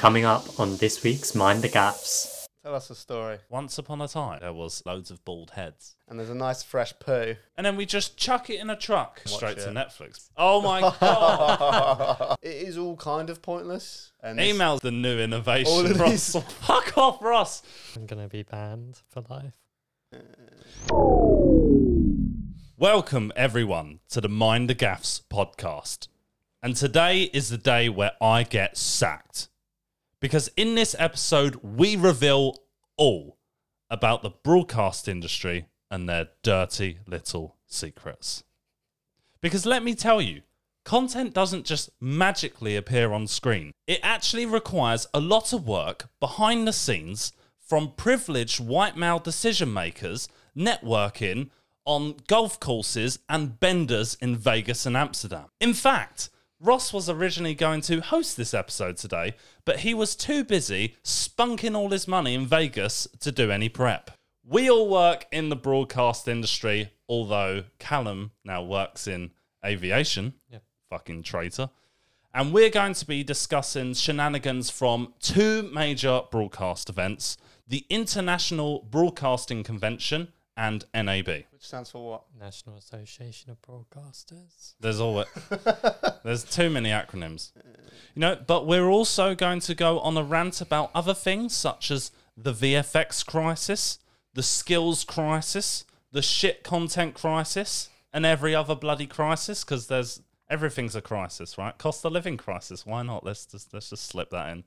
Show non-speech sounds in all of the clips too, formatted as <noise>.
Coming up on this week's Mind the Gaffes. Tell us a story. Once upon a time, there was loads of bald heads. And there's a nice fresh poo. And then we just chuck it in a truck Watch straight to. Netflix. Oh my <laughs> god! it is all kind of pointless. And this- Email's the new innovation. All innovation, of Ross. these- <laughs> Fuck off, Ross. I'm gonna be banned for life. Welcome, everyone, to the Mind the Gaffes podcast. And today is the day where I get sacked. Because in this episode, we reveal all about the broadcast industry and their dirty little secrets. Because let me tell you, content doesn't just magically appear on screen, it actually requires a lot of work behind the scenes from privileged white male decision makers networking on golf courses and benders in Vegas and Amsterdam. In fact, Ross was originally going to host this episode today, but he was too busy spunking all his money in Vegas to do any prep. We all work in the broadcast industry, although Callum now works in aviation. Yep. Fucking traitor. And we're going to be discussing shenanigans from two major broadcast events the International Broadcasting Convention and NAB. Which stands for what? National Association of Broadcasters. There's always <laughs> there's too many acronyms. You know, but we're also going to go on a rant about other things such as the VFX crisis, the skills crisis, the shit content crisis, and every other bloody crisis because there's everything's a crisis, right? Cost of living crisis. Why not? Let's just let's just slip that in.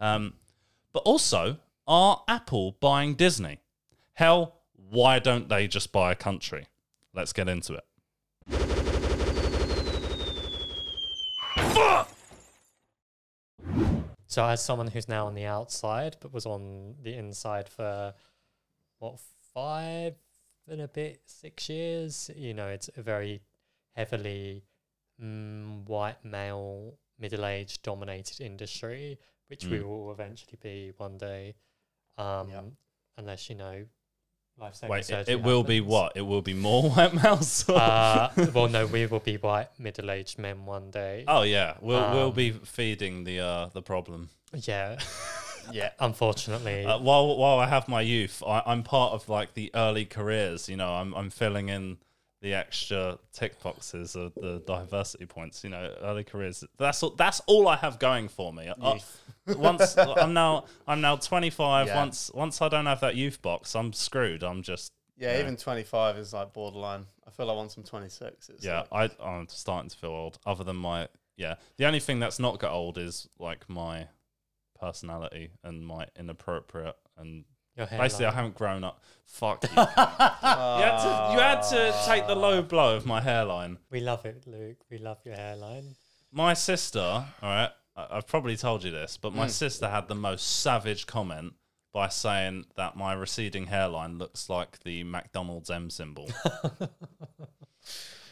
Um, but also, are Apple buying Disney? Hell, why don't they just buy a country? Let's get into it. So, as someone who's now on the outside but was on the inside for what five and a bit, six years, you know, it's a very heavily mm, white male, middle aged dominated industry, which we Mm. will eventually be one day. Um, Yep. Unless, you know, life saving Wait, it, surgery. it will be happens. what? It will be more <laughs> white males. uh, <laughs> well, no, we will be white middle aged men one day. oh yeah, we'll we'll um, be feeding the uh the problem. Yeah, <laughs> Yeah. unfortunately. Uh, while while I have my youth, I, I'm part of like the early careers. You know, I'm I'm filling in the extra tick boxes of the diversity points. You know, early careers. That's all, that's all I have going for me. Uh, Youth. <laughs> once I'm now I'm now 25. Yeah. Once once I don't have that youth box, I'm screwed. I'm just Yeah, Yeah. even 25 is like borderline. I feel like once I'm 26, it's Yeah, like, I, I'm starting to feel old. Other than my, yeah, the only thing that's not got old is like my personality and my inappropriate and Your basically I haven't grown up. Fuck <laughs> you. you had to, you had to take the low blow of my hairline. We love it, Luke. We love your hairline. My sister, all right, I, I've probably told you this, but my Mm. sister had the most savage comment by saying that my receding hairline looks like the McDonald's M symbol. <laughs>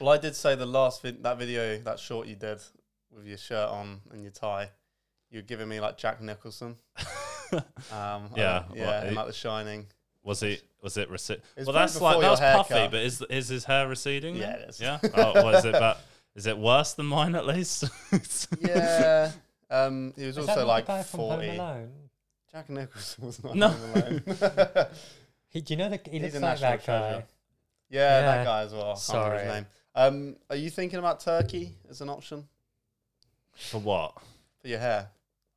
Well, I did say the last vid- that video, that short you did with your shirt on and your tie, you're giving me like Jack Nicholson. <laughs> <laughs> Um, Yeah, don't- yeah, well, and it- like The Shining. Was he? Was it receding? Well, that's like before your that's puffy, haircut. but is is his hair receding? Yeah, then? it is. Yeah. <laughs> Oh, well, is it? But is it worse than mine at least? <laughs> Yeah. Um, he was Is also not like the guy from Home 40. Alone? Jack Nicholson was not No. Home Alone. He, do you know that he He's looks a like national that guy? treasure. yeah, Yeah. that guy as well. I his Sorry. name. Um, are you thinking about Turkey as an option For what? for your hair?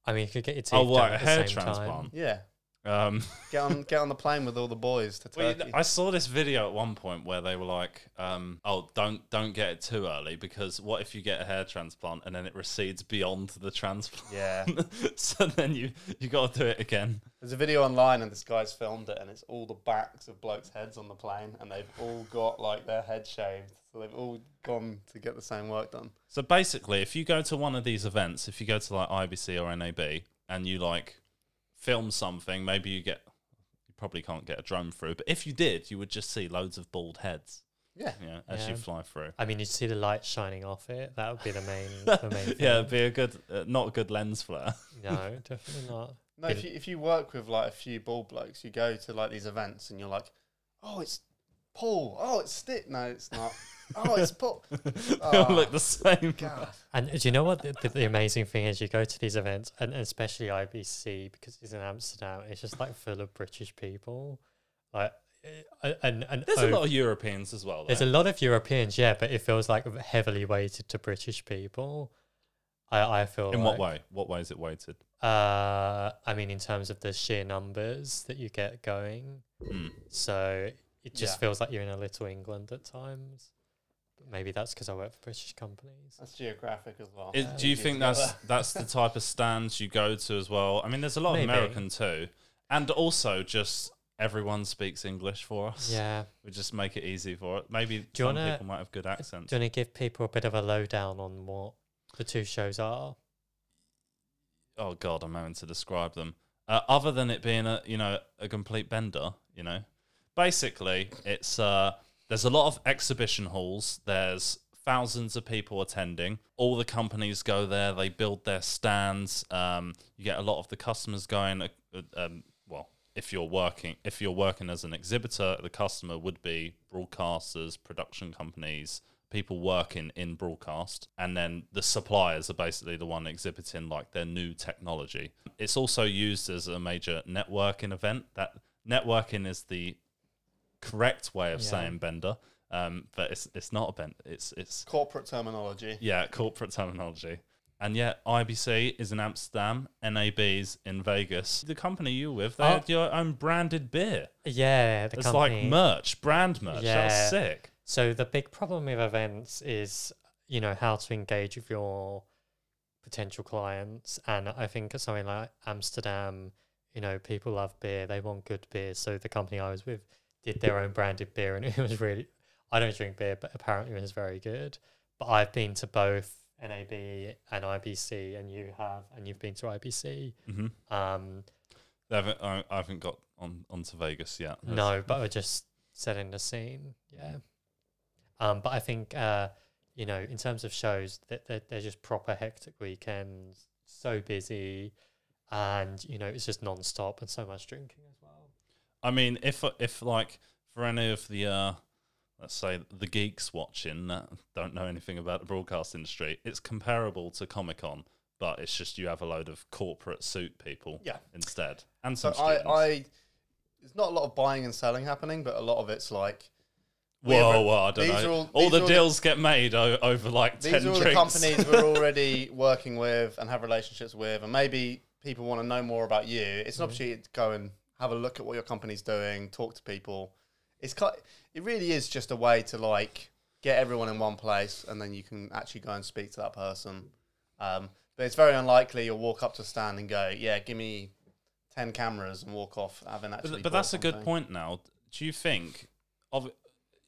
I mean, you could get your teeth Oh, done what? A at the hair same transplant? Yeah. Um, <laughs> Get on get on the plane with all the boys to well, Turkey. you- I saw this video at one point where they were like, um, "Oh, don't don't get it too early because what if you get a hair transplant and then it recedes beyond the transplant? yeah. <laughs> so then you you got to do it again." There's a video online and this guy's filmed it and it's all the backs of blokes' heads on the plane and they've all got like their head shaved. So they've all gone to get the same work done. So basically, if you go to one of these events, if you go to like IBC or NAB and you like film something, maybe you get you probably can't get a drone through, but if you did, you would just see loads of bald heads, Yeah. yeah, as you fly through. I mean, you'd see the light shining off it. That would be the main, <laughs> the main thing. yeah, it'd be a good, uh, not a good lens flare. No, definitely not. No, if you if you work with like a few bald blokes, you go to like these events and you're like, oh, it's Paul. Oh, it's Stick. No, it's not. <laughs> Oh, it's Paul. they Oh, all look the same. God. And do you know what the, the, the amazing thing is? You go to these events, and especially IBC because it's in Amsterdam. It's just like full of British people, like uh, and and There's a lot of Europeans as well. There's a lot of Europeans, yeah, but it feels like heavily weighted to British people. I I feel In what way? What way is it weighted? Uh, I mean, in terms of the sheer numbers that you get going, Hmm. so it just Yeah. feels like you're in a little England at times. But maybe that's because I work for British companies. That's geographic as well. Is, do you think that's that's the type of stands you go to as well? I mean, there's a lot Maybe. of American too, and also just everyone speaks English for us. Yeah. we just make it easy for it. Maybe Do you some wanna- people might have good accents. Do you want to give people a bit of a lowdown on what the two shows are? oh god, I'm having to describe them. Uh, other than it being a you know a complete bender, you know, basically it's uh there's a lot of exhibition halls. There's thousands of people attending. All the companies go there. They build their stands. Um, you get a lot of the customers going. Uh, uh, um, well, if you're working if you're working as an exhibitor, the customer would be broadcasters, production companies, people working in broadcast, and then the suppliers are basically the one exhibiting like their new technology. It's also used as a major networking event. That networking is the correct way of Yeah. saying bender, um, but it's it's not a bend. It's it's corporate terminology? yeah, corporate terminology. And yet, IBC is in Amsterdam, NAB's in Vegas. The company you were with, they Oh. had your own branded beer. Yeah, the It's company. like merch, brand merch. Yeah. That's sick. So the big problem with events is, you know, how to engage with your potential clients. And I think at something like Amsterdam, you know, people love beer. They want good beer. So the company I was with did their own branded beer and <laughs> it was really I don't drink beer, but apparently it was very good. But I've been to both NAB and IBC and you have and you've been to IBC. hmm Um They haven't, I, I haven't got on onto Vegas yet. No, but we're just setting the scene. Yeah. Um, but I think uh, you know, in terms of shows, that they're, they're just proper hectic weekends, so busy, and you know, it's just non-stop and so much drinking as well. I mean, if if like for any of the uh, let's say the geeks watching that don't know anything about the broadcast industry, it's comparable to Comic Con, but it's just you have a load of corporate suit people Yeah. instead, and So some I, students. I, there's not a lot of buying and selling happening, but a lot of it's like we have Whoa, a- whoa, I don't these know. are All, all- these the are all the- deals get made o- over like these 10 are all the drinks. companies we're <laughs> already working with and have relationships with, and maybe people want to know more about you. It's an Mhm. opportunity to go and have a look at what your company's doing, talk to people. It's kind, it really is just a way to like get everyone in one place, and then you can actually go and speak to that person. Um, but it's very unlikely you'll walk up to a stand and go, "Yeah, give me ten cameras," and walk off having actually. But, but that's a good point now. Do you think of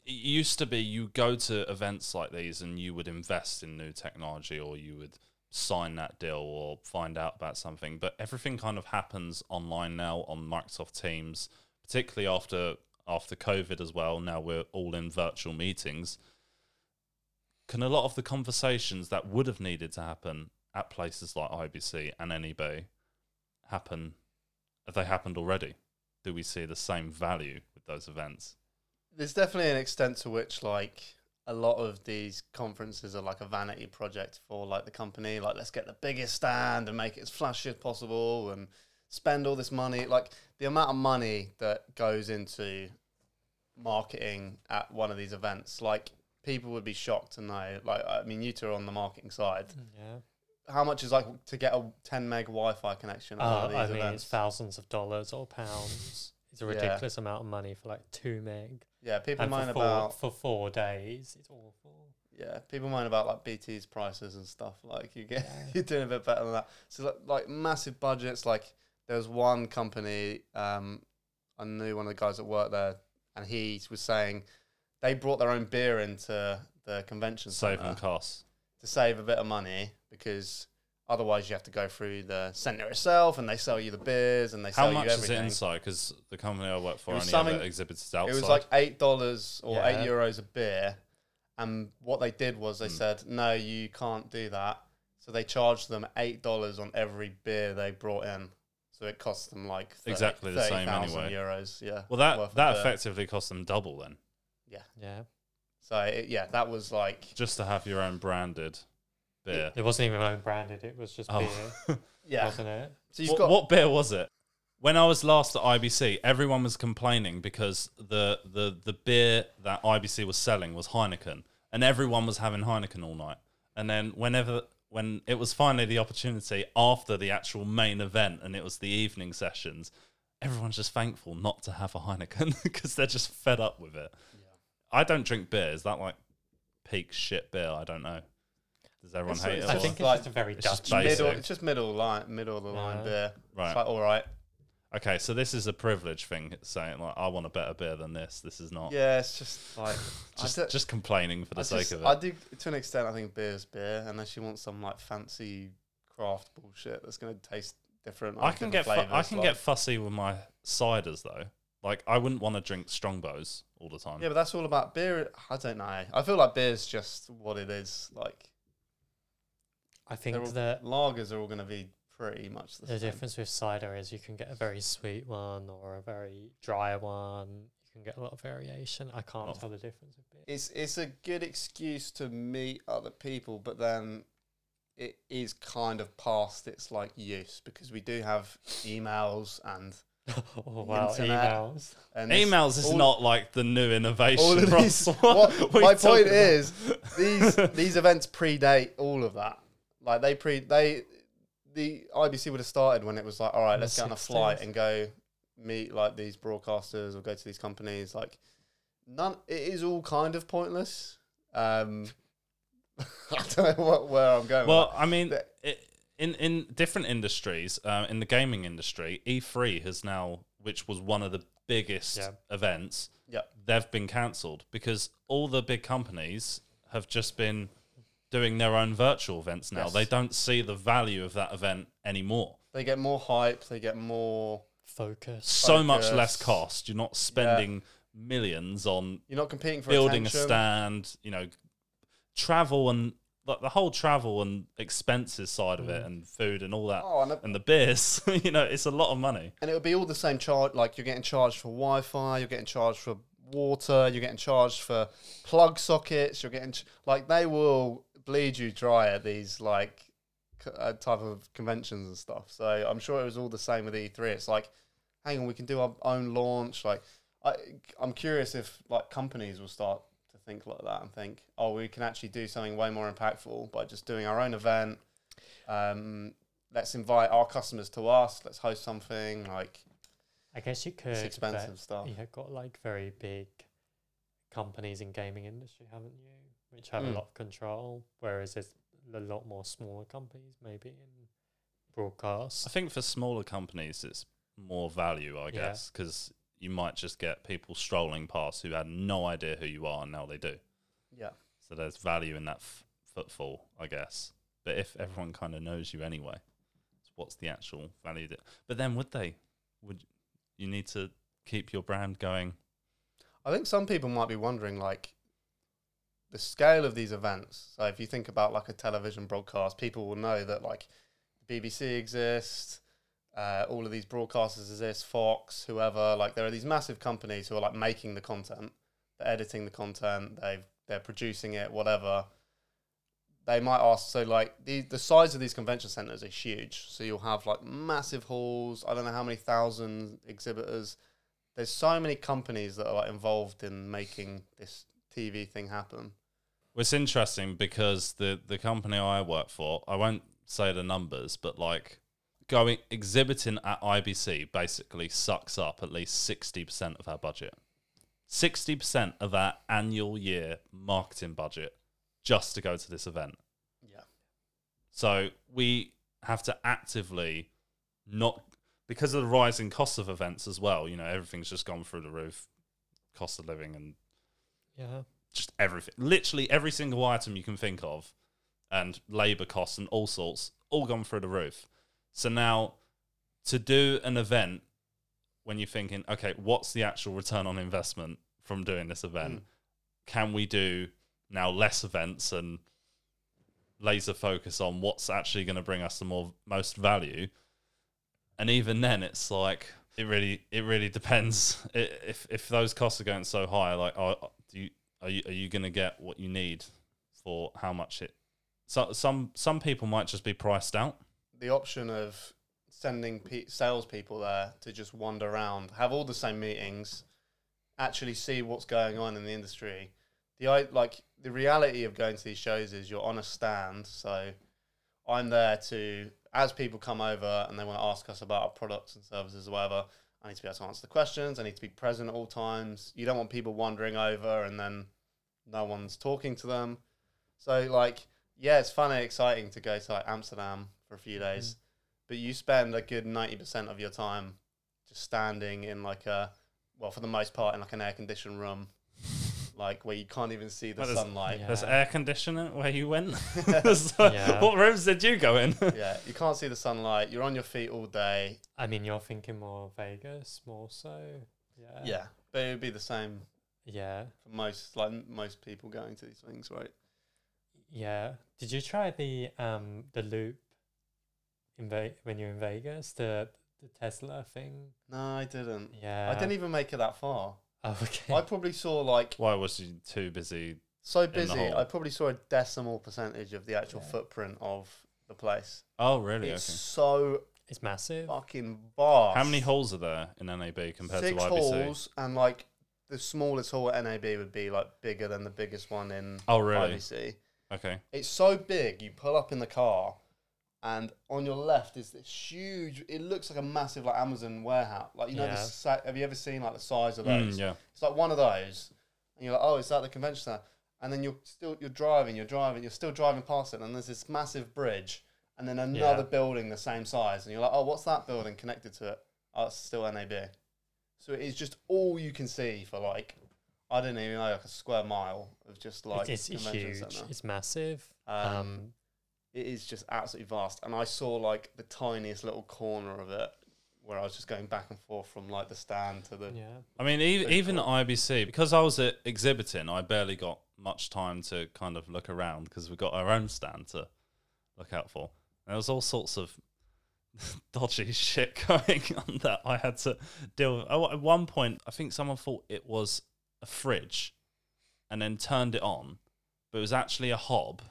it used to be you go to events like these and you would invest in new technology or you would sign that deal or find out about something, but everything kind of happens online now on Microsoft Teams, particularly after after COVID as well. Now we're all in virtual meetings. Can a lot of the conversations that would have needed to happen at places like IBC and NAB happen? Have they happened already? do we see the same value with those events? There's definitely an extent to which like a lot of these conferences are like a vanity project for like the company. Like let's get the biggest stand and make it as flashy as possible and spend all this money. Like the amount of money that goes into marketing at one of these events, like people would be shocked to know. Like I mean, you two are on the marketing side. Yeah. How much is like to get a 10 meg Wi-Fi connection at one Uh, of these I mean, events? it's thousands of dollars or pounds. It's a <laughs> Yeah. ridiculous amount of money for like two meg. Yeah, people And moan for four, about for four days, it's awful. Yeah, people mind about like BT's prices and stuff. Like you get, <laughs> you're doing a bit better than that. So like, like massive budgets. Like there was one company, um, I knew one of the guys that worked there, and he was saying they brought their own beer into the convention Save center costs. to save a bit of money because otherwise you have to go through the center itself, and they sell you the beers and they How sell much you is it everything. inside? Because the company I work for It was only something- ever exhibits outside. It was like eight dollars or eight euros a beer, and what they did was they Hmm. said, "No, you can't do that." So they charged them eight dollars on every beer they brought in. So it cost them like 30, Exactly the same 30,000 anyway. Euros, yeah. well, that of that beer. effectively cost them double then. Yeah. Yeah. So it, yeah, that was like Just to have your own branded beer. It wasn't even own branded. It was just Oh. beer, <laughs> yeah. wasn't it? So you've What, got what beer was it? When I was last at IBC, everyone was complaining because the, the, the beer that IBC was selling was Heineken, and everyone was having Heineken all night. And then whenever when it was finally the opportunity after the actual main event and it was the evening sessions, everyone's just thankful not to have a Heineken <laughs> because they're just fed up with it. I don't drink beer. Is that like peak shit beer? I don't know. Does everyone It's- hate it's it? I think it's like- just a very it's just Dutch. basic. middle. It's just middle line, middle of the line Yeah. beer. Right. It's like all right. Okay, so this is a privilege thing, saying like I want a better beer than this. This is not Yeah, it's just like <laughs> just I, do, just complaining for the I, sake just- of it. I do to an extent. I think beer's beer, unless you want some like fancy craft bullshit that's going to taste different. or I can get fu- I can like- get fussy with my ciders though. Like I wouldn't want to drink Strongbows all the time. Yeah, but that's all about beer. I don't know. I feel like beer's just what it is. Like I think all- that lagers are all going to be pretty much the, same. the difference with cider is you can get a very sweet one or a very dry one. You can get a lot of variation. I can't Oh. tell the difference with beer. It's it's a good excuse to meet other people, but then it is kind of past its like use because we do have emails and <laughs> oh wow, internet. emails. and Emails is not like the new innovation. all of these. <laughs> What what- my point about? is these these events predate all of that. Like they pre they the IBC would have started when it was like, all right, let's get on a 60s. flight and go meet like these broadcasters or go to these companies. Like none, it is all kind of pointless. Um, <laughs> I don't know what, where I'm going. Well. I mean, it, in in different industries, uh, in the gaming industry, E3 has now, which was one of the biggest Yeah. events, Yeah. they've been cancelled because all the big companies have just been doing their own virtual events now. Yes. They don't see the value of that event anymore. they get more hype. They get more. Focus. So much less cost. You're not spending millions on You're not competing for building attention. a stand, you know, travel and like the whole travel and expenses side of it Mm. and food and all that Oh, and, and the beers, <laughs> you know, it's a lot of money. and it would be all the same charge. Like you're getting charged for Wi-Fi, you're getting charged for water, you're getting charged for plug sockets. You're getting ch- like they will bleed you dry at these like uh, type of conventions and stuff. So I'm sure it was all the same with E3. It's like, hang on, we can do our own launch. Like, I I'm curious if like companies will start to think like that and think, oh, we can actually do something way more impactful by just doing our own event. Um, let's invite our customers to us. Let's host something like I guess you could. it's expensive stuff. You have got like very big companies in gaming industry, haven't you? Which have Mm. a lot of control, whereas there's a lot more smaller companies, maybe in broadcast. I think for smaller companies, it's more value, I guess, because you might just get people strolling past who had no idea who you are and now they do. Yeah. So there's value in that f- footfall, I guess. But if everyone kind of knows you anyway, what's the actual value? That, but then would they? Would you need to keep your brand going? I think some people might be wondering, like, the scale of these events. So if you think about like a television broadcast, people will know that like BBC exists, uh, all of these broadcasters exist, Fox, whoever. Like, there are these massive companies who are like making the content, they're editing the content, they they're producing it, whatever. They might ask, so like the the size of these convention centers is huge. So you'll have like massive halls. I don't know how many thousand exhibitors there's so many companies that are like, involved in making this TV thing happen. Well, it's interesting because the the company I work for, I won't say the numbers, but like going exhibiting at IBC basically sucks up at least sixty percent of our budget. Sixty percent of our annual year marketing budget just to go to this event. Yeah. So we have to actively not because of the rising cost of events as well. You know, everything's just gone through the roof, cost of living and yeah. Just everything, literally every single item you can think of, and labor costs and all sorts, all gone through the roof. So now, to do an event, when you're thinking, okay, what's the actual return on investment from doing this event? Mm. Can we do now less events and laser focus on what's actually going to bring us the more most value? And even then, it's like it really it really depends. If if those costs are going so high, like you are you are you going to get what you need for how much it? So some some people might just be priced out. The option of sending pe- salespeople there to just wander around, have all the same meetings, actually see what's going on in the industry. The like the reality of going to these shows is you're on a stand, so I'm there to as people come over and they want to ask us about our products and services or whatever. I need to be able to answer the questions. I need to be present at all times. You don't want people wandering over and then no one's talking to them. So like, yeah, it's fun and exciting to go to like Amsterdam for a few mm-hmm. days, but you spend a good ninety percent of your time just standing in like a, well, for the most part, in like an air conditioned room, like where you can't even see the Well, there's- sunlight. Yeah. There's air conditioner where you went. <laughs> So Yeah. What rooms did you go in? yeah, you can't see the sunlight. You're on your feet all day. I mean, you're thinking more Vegas, more so. Yeah. Yeah, but it would be the same Yeah. for most like m- most people going to these things, right? Yeah. Did you try the um the loop in Ve- when you're in Vegas, the the Tesla thing? No, I didn't. Yeah. I didn't even make it that far. <laughs> Oh, okay. I probably saw like Why was you too busy? so busy. hole. I probably saw a decimal percentage of the actual Yeah. footprint of the place. Oh, really? It's Okay. so It's massive. fucking vast. How many holes are there in NAB compared Six to IBC? halls, and like the smallest hall at NAB would be like bigger than the biggest one in Oh, really? IBC. Okay. It's so big. You pull up in the car, and on your left is this huge. It looks like a massive like Amazon warehouse. Like you know, the sa- have you ever seen like the size of Mm, those? yeah. It's like one of those, and you're like, oh, is that the convention center? And then you're still you're driving, you're driving, you're still driving past it, and there's this massive bridge, and then another Yeah. building the same size, and you're like, oh, what's that building connected to it? Oh, it's still NAB. So it is just all you can see for like, I don't even know, like a square mile of just like it's, it's convention huge. center. It's massive. Um, Um, it is just absolutely vast, and I saw like the tiniest little corner of it where I was just going back and forth from like the stand to the. yeah. I mean, e- even at IBC, because I was at exhibiting, I barely got much time to kind of look around because we got our own stand to look out for. There was all sorts of <laughs> dodgy <laughs> shit going <laughs> on that I had to deal with. Oh, at one point, I think someone thought it was a fridge and then turned it on, but it was actually a hob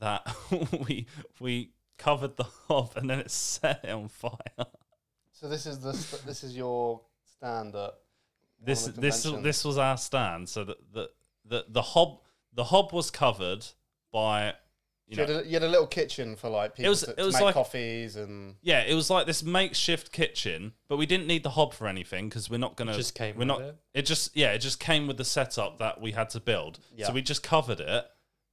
that <laughs> we we covered the hob and then it set it on fire. So this is the st- this is your stand at. this this this was our stand. So the the the, the hob the hob was covered by you You, know had a, you had a little kitchen for like people was- to, it to was make like- coffees and yeah it was like this makeshift kitchen, but we didn't need the hob for anything because we're not gonna just came we're with not it. it just yeah it just came with the setup that we had to build. Yeah. So we just covered it,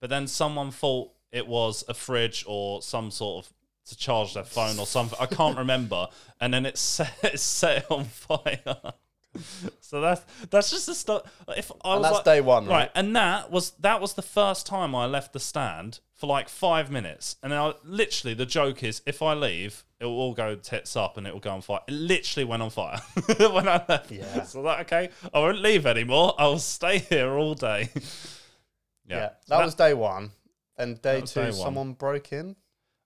but then someone thought it was a fridge or some sort of to charge their phone or something. I can't remember, and then it set <laughs> it set on fire. so that's that's just the stuff. If I and was that's like, day one, right, right? and that was that was the first time I left the stand for like five minutes, and then I literally the joke is if I leave, it will all go tits up and it will go on fire. It literally went on fire <laughs> when I left. Yeah. <laughs> so that okay, I won't leave anymore. I will stay here all day. Yeah, yeah, that, So was day one. And day two, day someone broke in.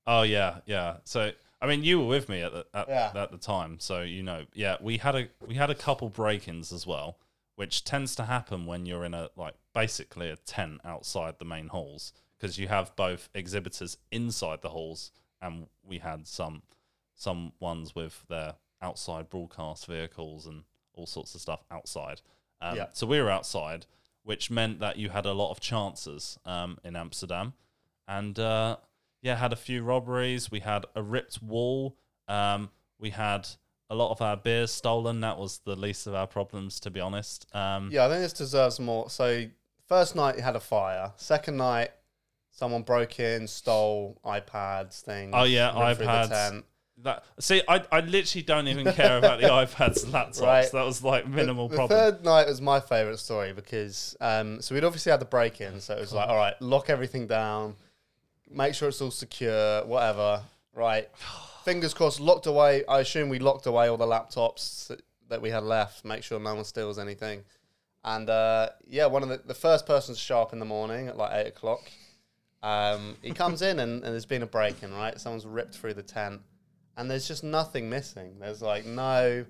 Oh yeah, yeah. So I mean, you were with me at the at, Yeah. at the time, so you know. Yeah, we had a we had a couple break-ins as well, which tends to happen when you're in a like basically a tent outside the main halls because you have both exhibitors inside the halls, and we had some some ones with their outside broadcast vehicles and all sorts of stuff outside. Um, Yeah. So we were outside, which meant that you had a lot of chances um, in Amsterdam, and uh, yeah, had a few robberies. We had a ripped wall. Um, we had a lot of our beers stolen. That was the least of our problems, to be honest. Um, Yeah, I think this deserves more. So, first night you had a fire. Second night, someone broke in, stole iPads, things. Oh, yeah, iPads. That see, I, I literally don't even care about the <laughs> iPads and laptops. Right. That was like minimal the, the problem. third night was my favorite story because um, so we'd obviously had the break in, so it was like, all right, lock everything down, make sure it's all secure, whatever. Right, fingers crossed, locked away. I assume we locked away all the laptops that, we had left, make sure no one steals anything. And uh, yeah, one of the the first person to show up in the morning at like eight o'clock. Um, he comes in and, and there's been a break in, right? Someone's ripped through the tent, and there's just nothing missing. There's like no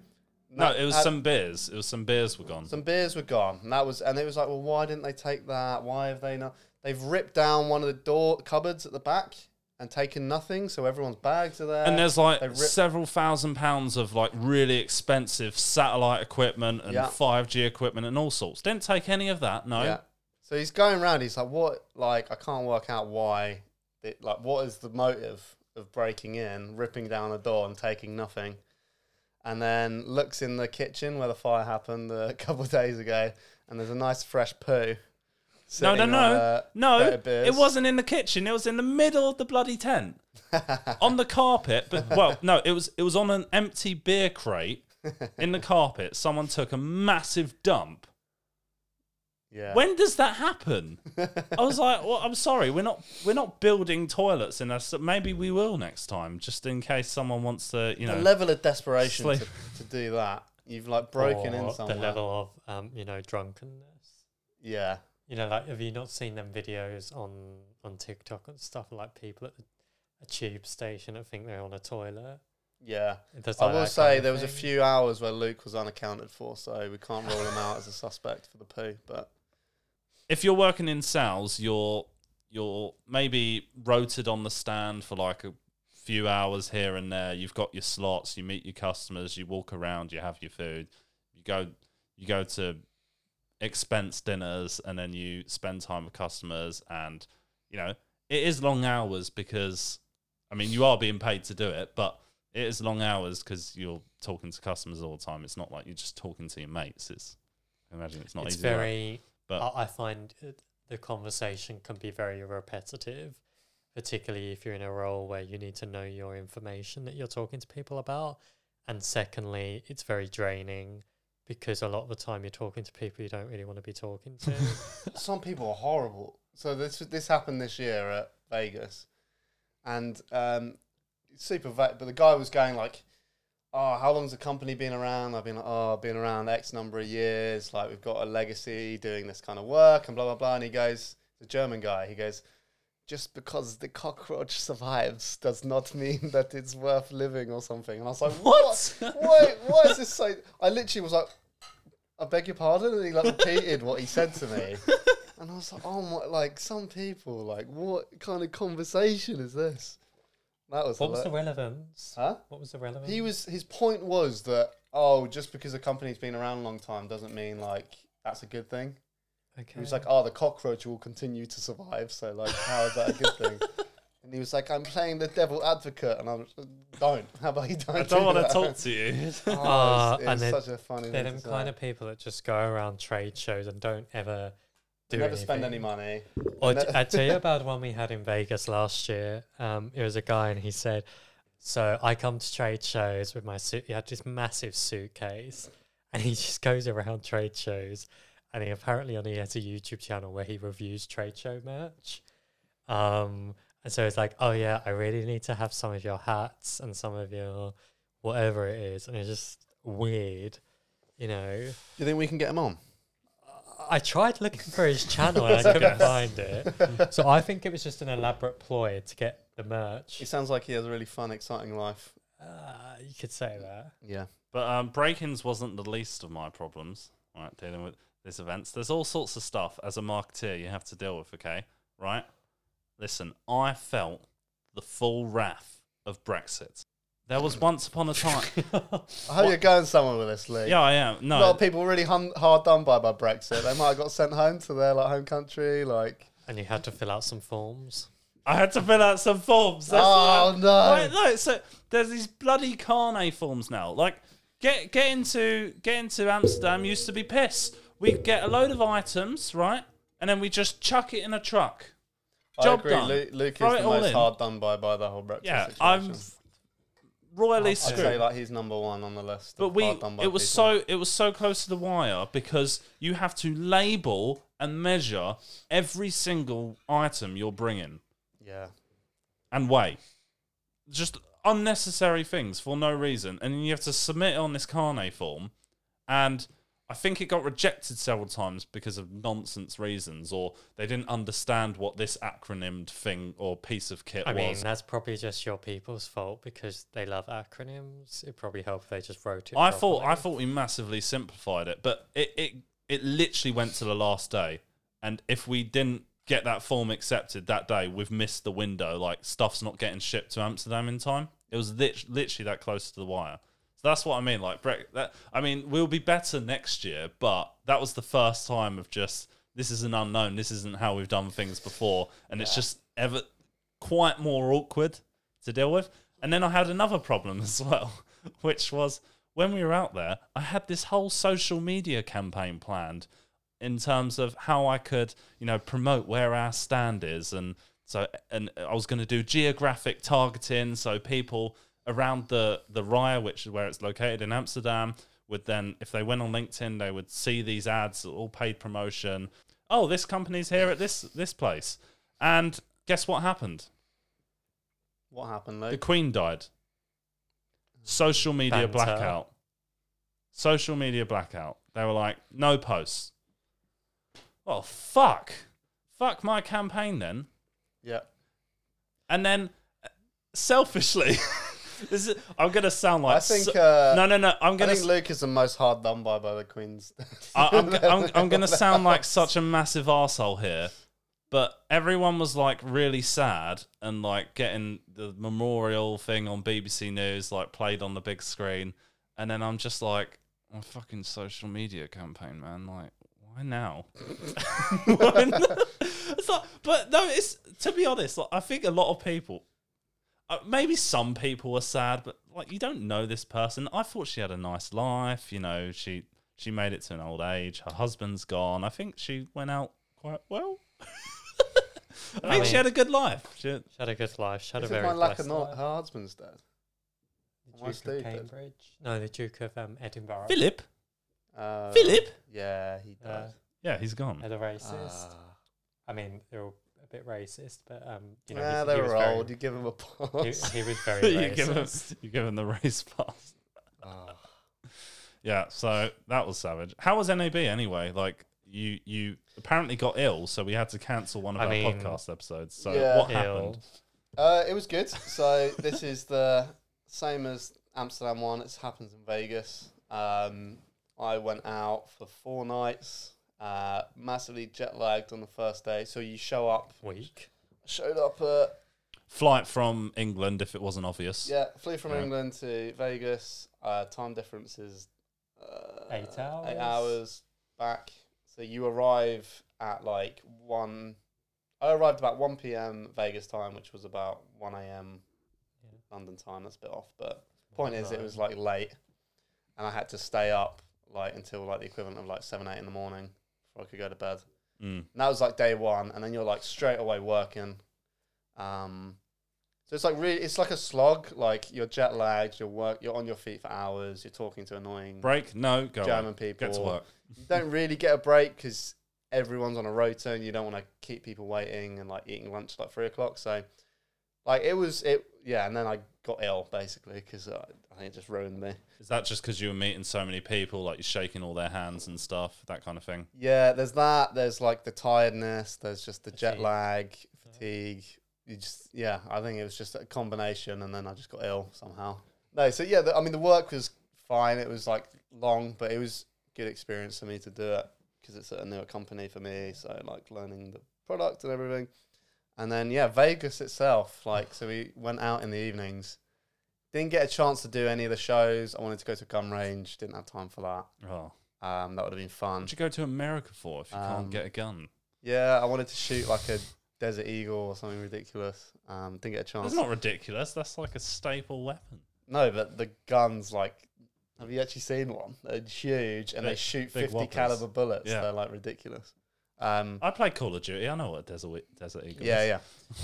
No, it was had- some beers. It was some beers were gone. some beers were gone, and that was, and it was like, well, why didn't they take that? Why have they not? They've ripped down one of the door cupboards at the back and taken nothing, so everyone's bags are there. and there's like ripped- several thousand pounds of like really expensive satellite equipment and Yeah. 5G equipment and all sorts. Didn't take any of that. No. Yeah. So he's going around. He's like, "What? Like, I can't work out why. It, like, what is the motive of breaking in, ripping down a door, and taking nothing?" And then looks in the kitchen where the fire happened a <laughs> couple of days ago, and there's a nice fresh poo. No, no, sitting no, no. bed of beers. It wasn't in the kitchen. It was in the middle of the bloody tent, <laughs> on the carpet. But well, no, it was it was on an empty beer crate in the carpet. Someone took a massive dump. Yeah. When does that happen? I was like, well, I'm sorry, we're not we're not building toilets in us. Maybe we will next time, just in case someone wants to, you the know. level of desperation to, to do that, you've like broken in somewhere. the level of um, you know drunkenness. Yeah. You know, like have you not seen them videos on on TikTok and stuff like people at a tube station that think they're on a toilet? Yeah. It does I will say kind of there was a few hours where Luke was unaccounted for, so we can't rule him out as a suspect for the poo. But if you're working in sales, you're you're maybe rotated on the stand for like a few hours here and there. You've got your slots, you meet your customers, you walk around, you have your food, you go you go to expense dinners and then you spend time with customers and you know, it is long hours because I mean you are being paid to do it, but it is long hours because you're talking to customers all the time. It's not like you're just talking to your mates. It's I imagine it's not it's easy. very. but- I find the conversation can be very repetitive, particularly if you're in a role where you need to know your information that you're talking to people about. And secondly, it's very draining because a lot of the time you're talking to people you don't really want to be talking to. <laughs> some people are horrible. So this this happened this year at Vegas, and um, super. Va- but the guy was going like, "Oh, how long's the company been around?" I've been like, "Oh, been around X number of years. Like we've got a legacy doing this kind of work and blah blah blah." And he goes, the German guy, he goes. Just because the cockroach survives does not mean <laughs> that it's worth living or something. And I was like, "What? Why? <laughs> Why is this so?" <laughs> I literally was like, "I beg your pardon," and he like repeated what he said to me. And I was like, oh my, like some people, like what kind of conversation is this? That was, what was the relevance? huh? What was the relevance? He was, his point was that, oh, just because a company's been around a long time doesn't mean like that's a good thing. Okay. He was like, oh, the cockroach will continue to survive. So like, how is that a good thing? <laughs> And he was like, I'm playing the devil advocate. And I was don't. How about you don't I don't do want to talk <laughs> to you. Oh, <laughs> Ah, it's, and it's then such a funny They're thing them kind of people that just go around trade shows and don't ever do never spend any money. Or And I tell you about one we had in Vegas last year. Um, it was a guy, and he said, "So I come to trade shows with my suit. He had this massive suitcase, and he just goes around trade shows. And he apparently only has a YouTube channel where he reviews trade show merch. Um, and so it's like, oh yeah, I really need to have some of your hats and some of your whatever it is, and it's just weird, you know." Do you think we can get him on? I tried looking for his channel and I <laughs> couldn't find it. <laughs> So I think it was just an elaborate ploy to get the merch. He sounds like he has a really fun, exciting life. Uh, you could say that. Yeah. But um, break-ins wasn't the least of my problems. Right, dealing with these events. There's all sorts of stuff as a marketeer you have to deal with. Okay, right. Listen, I felt the full wrath of Brexit. There was once upon a time. <laughs> I hope you're going somewhere with this, Lee. yeah, I am. No, a lot of people really hun- hard done by by Brexit. They might have got sent home to their like home country. Like, And you had to fill out some forms. I had to fill out some forms. That's oh what- no! Right, no, so there's these bloody carnet forms now. Like, get get into get into Amsterdam used to be piss. We get a load of items, right, and then we just chuck it in a truck. I job agree. done. Luke, Luke Throw is it the all most in. hard done by by the whole Brexit Yeah, situation. I'm royally I'd screwed. say like he's number one on the list. but we, hard done by it was people. so it was so close to the wire because you have to label and measure every single item you're bringing yeah. and weigh. Just unnecessary things for no reason, and then you have to submit it on this carnet form. And I think it got rejected several times because of nonsense reasons, or they didn't understand what this acronymed thing or piece of kit was. I mean, that's probably just your people's fault because they love acronyms. It probably helped if they just wrote it. I thought I thought we massively simplified it, but it, it it literally went to the last day, and if we didn't get that form accepted that day, we've missed the window. Like stuff's not getting shipped to Amsterdam in time. It was lit- literally that close to the wire. So that's what I mean. Like that I mean, we'll be better next year, but that was the first time of just this is an unknown. This isn't how we've done things before, and it's just ever quite more awkward to deal with. And then I had another problem <laughs> as well, which was when we were out there, I had this whole social media campaign planned in terms of how I could, you know, promote where our stand is and so and I was going to do geographic targeting so people around the the RAI which is where it's located in Amsterdam would then if they went on LinkedIn they would see these ads all paid promotion. Oh, this company's here at this this place. And guess what happened? What happened, Luke? The Queen died. Social media Banter. blackout. Social media blackout. They were like, no posts. Oh fuck. Fuck my campaign then. Yeah. And then, selfishly, <laughs> <laughs> this is, I'm going to sound like. I think. uh, no, no, no. I'm I going think. Luke is the most hard done by by the Queens. <laughs> I'm, I'm, <laughs> I'm going to sound like such a massive asshole here, but everyone was like really sad and like getting the memorial thing on BBC News like played on the big screen, and then I'm just like, my fucking social media campaign, man. Like, why now? Why now? it's like, but no, it's to be honest. Like, I think a lot of people. Uh, maybe some people are sad, but like you don't know this person. I thought she had a nice life. You know, she she made it to an old age. Her husband's gone. I think she went out quite well. <laughs> I think she had a good life. She, She had a good life. She had This a is very my lack of blessed not life. her husband's dead. The Duke of stupid? Cambridge. No, the Duke of um, Edinburgh. Philip, Uh, Philip. Yeah, he Uh. Yeah, he's gone. They're the racist. Ah. I mean, they're all a bit racist, but um, you know, yeah, he's- they he were was very- old. You give him a he, pass. he was <laughs> very you give him racist. <laughs> you give him the race pass. Ah. <laughs> Yeah, so that was savage. How was NAB anyway? Like you you apparently got ill, so we had to cancel one of I our mean- podcast episodes. So Yeah. what Ill. happened? Uh, it was good. So this is the same as Amsterdam one. It happens in Vegas. Um, I went out for four nights. Uh, massively jet lagged on the first day. So you show up. Weak. Showed up at Flight from England, if it wasn't obvious. yeah. Flew from Yeah. England to Vegas. Uh, time difference is uh, Eight Eight hours? hours back. So you arrive at like one. I arrived about one p.m. Vegas time, which was about one a.m. Yeah. London time. That's a bit off, but point is, it was like late, and I had to stay up like until like the equivalent of like seven, eight in the morning before I could go to bed. Mm. And that was like day one, and then you're like straight away working. Um, so it's like really, it's like a slog. Like you're jet lagged, you're work, you're on your feet for hours, you're talking to annoying Break? No, go German people. Get to work. You don't really get a break because everyone's on a rota, and you don't want to keep people waiting and like eating lunch at like three o'clock. So, like it was it, yeah. And then I got ill basically because uh, I think it just ruined me. Is that just because you were meeting so many people, like you're shaking all their hands and stuff, that kind of thing? Yeah, there's that. There's like the tiredness. There's just the jet lag, fatigue. You just yeah. I think it was just a combination, and then I just got ill somehow. No, so yeah. The, I mean, the work was fine. It was like long, but it was good experience for me to do it because it's a newer company for me. So like learning the product and everything. And then yeah, Vegas itself. Like so, we went out in the evenings. Didn't get a chance to do any of the shows. I wanted to go to gun range. Didn't have time for that. Oh. Um, that would have been fun. What'd you go to America for if you Um, can't get a gun? Yeah, I wanted to shoot like a Desert Eagle or something ridiculous. Um, didn't get a chance. That's not ridiculous. That's like a staple weapon. no, but the guns, like, have you actually seen one? They're huge and they shoot 50 whoppers. caliber bullets. Yeah. They're like ridiculous. Um, I played Call of Duty. I know what Desert, Desert Eagle yeah, is. yeah.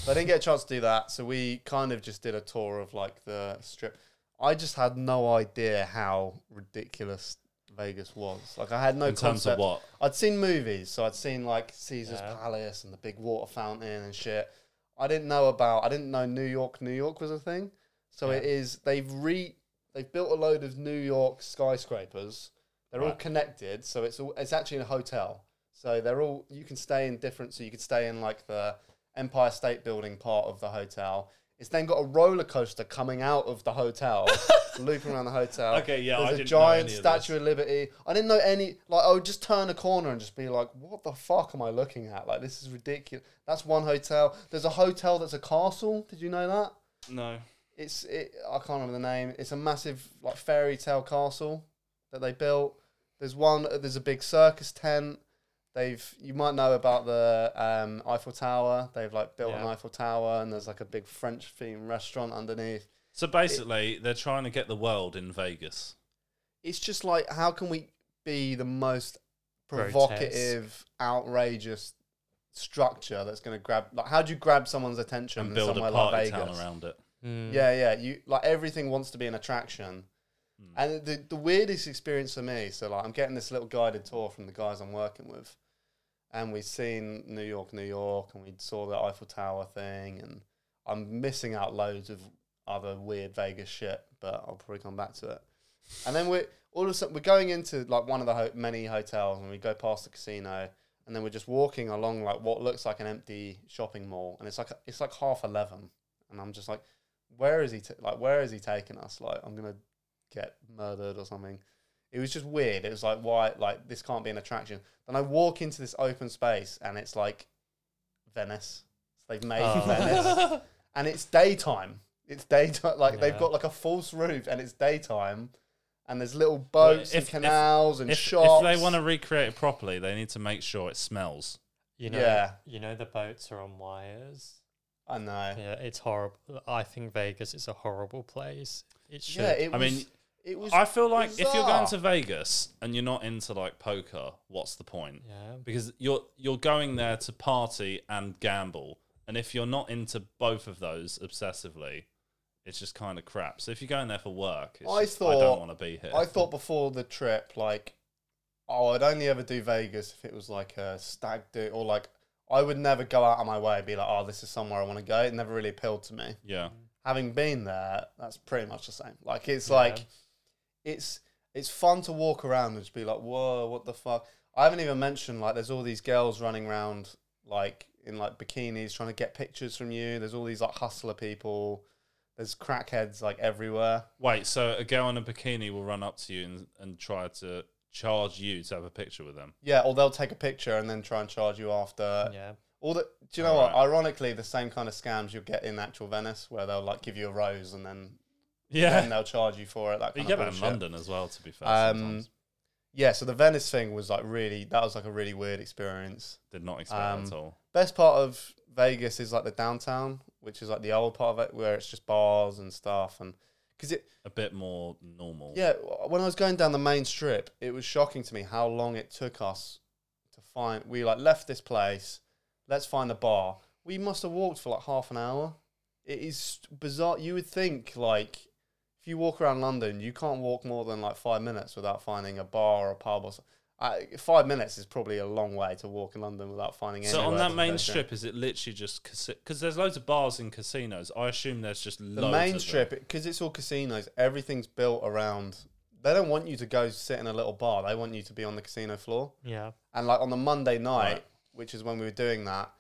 But I didn't get a chance to do that. So we kind of just did a tour of like the strip. I just had no idea how ridiculous Vegas was. Like, I had no In terms concept. of what? I'd seen movies, so I'd seen like Caesar's Yeah. Palace and the big water fountain and shit. I didn't know about. I didn't know New York. New York was a thing. So Yeah. it is. They've re. They've built a load of New York skyscrapers. They're all connected, so it's all, it's actually a hotel. So they're all you can stay in different. So you could stay in like the Empire State Building part of the hotel. It's then got a roller coaster coming out of the hotel, <laughs> looping around the hotel. Okay, yeah, There's I a didn't know giant any of Statue this. of Liberty. I didn't know any. Like, I would just turn a corner and just be like, "What the fuck am I looking at? Like, this is ridiculous." That's one hotel. There's a hotel that's a castle. Did you know that? No. It's it. I can't remember the name. It's a massive like fairy tale castle that they built. There's one. There's a big circus tent. They've you might know about the um, Eiffel Tower. They've like built an Eiffel Tower, and there's like a big French themed restaurant underneath. So basically, they're trying to get the world in Vegas. It's just like how can we be the most Grotesque. provocative, outrageous structure that's going to grab like how do you grab someone's attention and in build a somewhere party like town around it. Mm. Yeah, yeah. You like everything wants to be an attraction. Mm. And the the weirdest experience for me, so like I'm getting this little guided tour from the guys I'm working with, and we've seen New York, New York, and we saw the Eiffel Tower thing, and I'm missing out loads of other weird Vegas shit, but I'll probably come back to it. And then we're all of a sudden we're going into like one of the ho- many hotels, and we go past the casino, and then we're just walking along like what looks like an empty shopping mall, and it's like it's like half eleven, and I'm just like, where is he? T- like where is he taking us? Like I'm gonna get murdered or something. It was just weird. It was like why like this can't be an attraction. Then I walk into this open space, and it's like Venice. They've made Oh. Venice, <laughs> and it's daytime. It's daytime. Like they've got like a false roof, and it's daytime. And there's little Well, boats if- and if- canals and If, shops. if they want to recreate it properly, they need to make sure it smells. You know, Yeah. you know the boats are on wires. I know. Yeah, it's horrible. I think Vegas is a horrible place. It should. Yeah, it I was. mean, it was. I feel like if you're going to Vegas and you're not into like poker, what's the point? yeah. Because you're you're going there to party and gamble, and if you're not into both of those obsessively, it's just kind of crap. So if you're going there for work, it's I just, I don't want to be here. I thought before the trip, like, oh, I'd only ever do Vegas if it was like a stag do, or like I would never go out of my way and be like, oh, this is somewhere I want to go. It never really appealed to me. yeah, Having been there, that's pretty much the same. Like, it's Yeah. like, it's it's fun to walk around and just be like, whoa, what the fuck? I haven't even mentioned like there's all these girls running around like in like bikinis trying to get pictures from you. There's all these like hustler people. There's crackheads like everywhere. Wait, so a girl in a bikini will run up to you and, and try to charge you to have a picture with them? Yeah, or they'll take a picture and then try and charge you after. yeah. All the do you know what? Alright. Ironically, the same kind of scams you'll get in actual Venice, where they'll like give you a rose and then Yeah, then they'll charge you for it. That you kind get of that in. London as well. To be fair, Um, Yeah, so the Venice thing was like really that was like a really weird experience. did not expect um, at all. Best part of Vegas is like the downtown, which is like the old part of it, where it's just bars and stuff, and because it A bit more normal. Yeah, when I was going down the main strip, it was shocking to me how long it took us to find. We like left this place. Let's find a bar. We must have walked for like half an hour. It is bizarre. You would think like if you walk around London, you can't walk more than like five minutes without finding a bar or a pub or. so- Uh, five minutes is probably a long way to walk in London without finding. So on that main go to. strip, is it literally just because there's loads of bars and casinos? I assume there's just the loads main of strip them. because it's all casinos everything's built around they don't want you to go sit in a little bar they want you to be on the casino floor Yeah. and like on the monday night Right. which is when we were doing that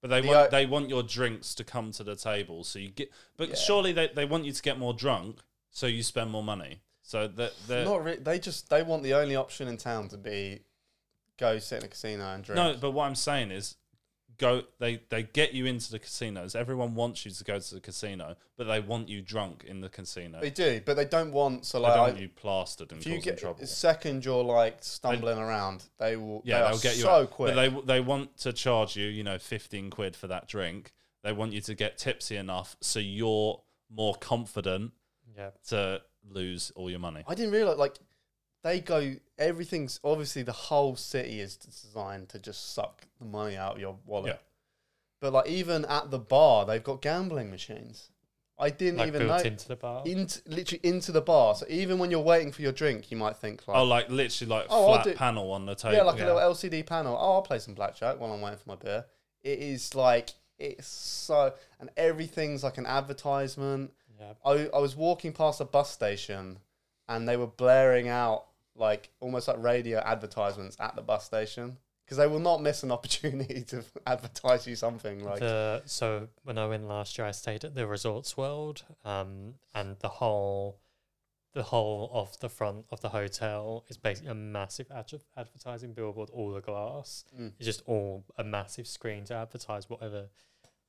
But they The, want they want your drinks to come to the table, so you get. But Yeah. surely they, they want you to get more drunk, so you spend more money. So that they not re- they just they want the only option in town to be go sit in a casino and drink no. But what I'm saying is, go. They they get you into the casinos. Everyone wants you to go to the casino, but they want you drunk in the casino. they do but they don't want so They like don't want you plastered and if you get trouble. Second, you're like stumbling around they will Yeah, they they'll get you so out. quick But they they want to charge you, you know, fifteen quid for that drink. They want you to get tipsy enough so you're more confident Yeah. to lose all your money. I didn't realize like they go everything's obviously the whole city is designed to just suck the money out of your wallet. Yeah. But like even at the bar, they've got gambling machines. I didn't Like even built know into the bar. into literally into the bar. So even when you're waiting for your drink, you might think like, Oh, like literally like Oh, I'll flat do- panel on the table. yeah, like yeah. a little LCD panel. Oh, I'll play some blackjack while I'm waiting for my beer. It is like it's so, and everything's like an advertisement. Yeah. I, I was walking past a bus station and they were blaring out like almost like radio advertisements at the bus station because they will not miss an <laughs> opportunity to advertise you something like the so when I went last year, I stayed at the Resorts World, um, and the whole, the whole of the front of the hotel is basically a massive ad- advertising billboard, all the glass. Mm. It's just all a massive screen to advertise whatever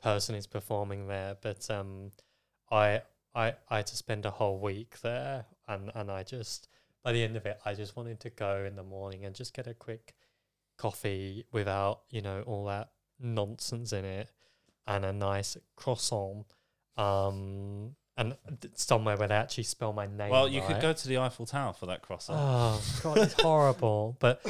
person is performing there. But um, I I I had to spend a whole week there, and and I just by the end of it, I just wanted to go in the morning and just get a quick coffee without you know all that nonsense in it, and a nice croissant, um, and somewhere where they actually spell my name. Well, you could go to the Eiffel Tower for that croissant. Oh god, it's horrible. <laughs> But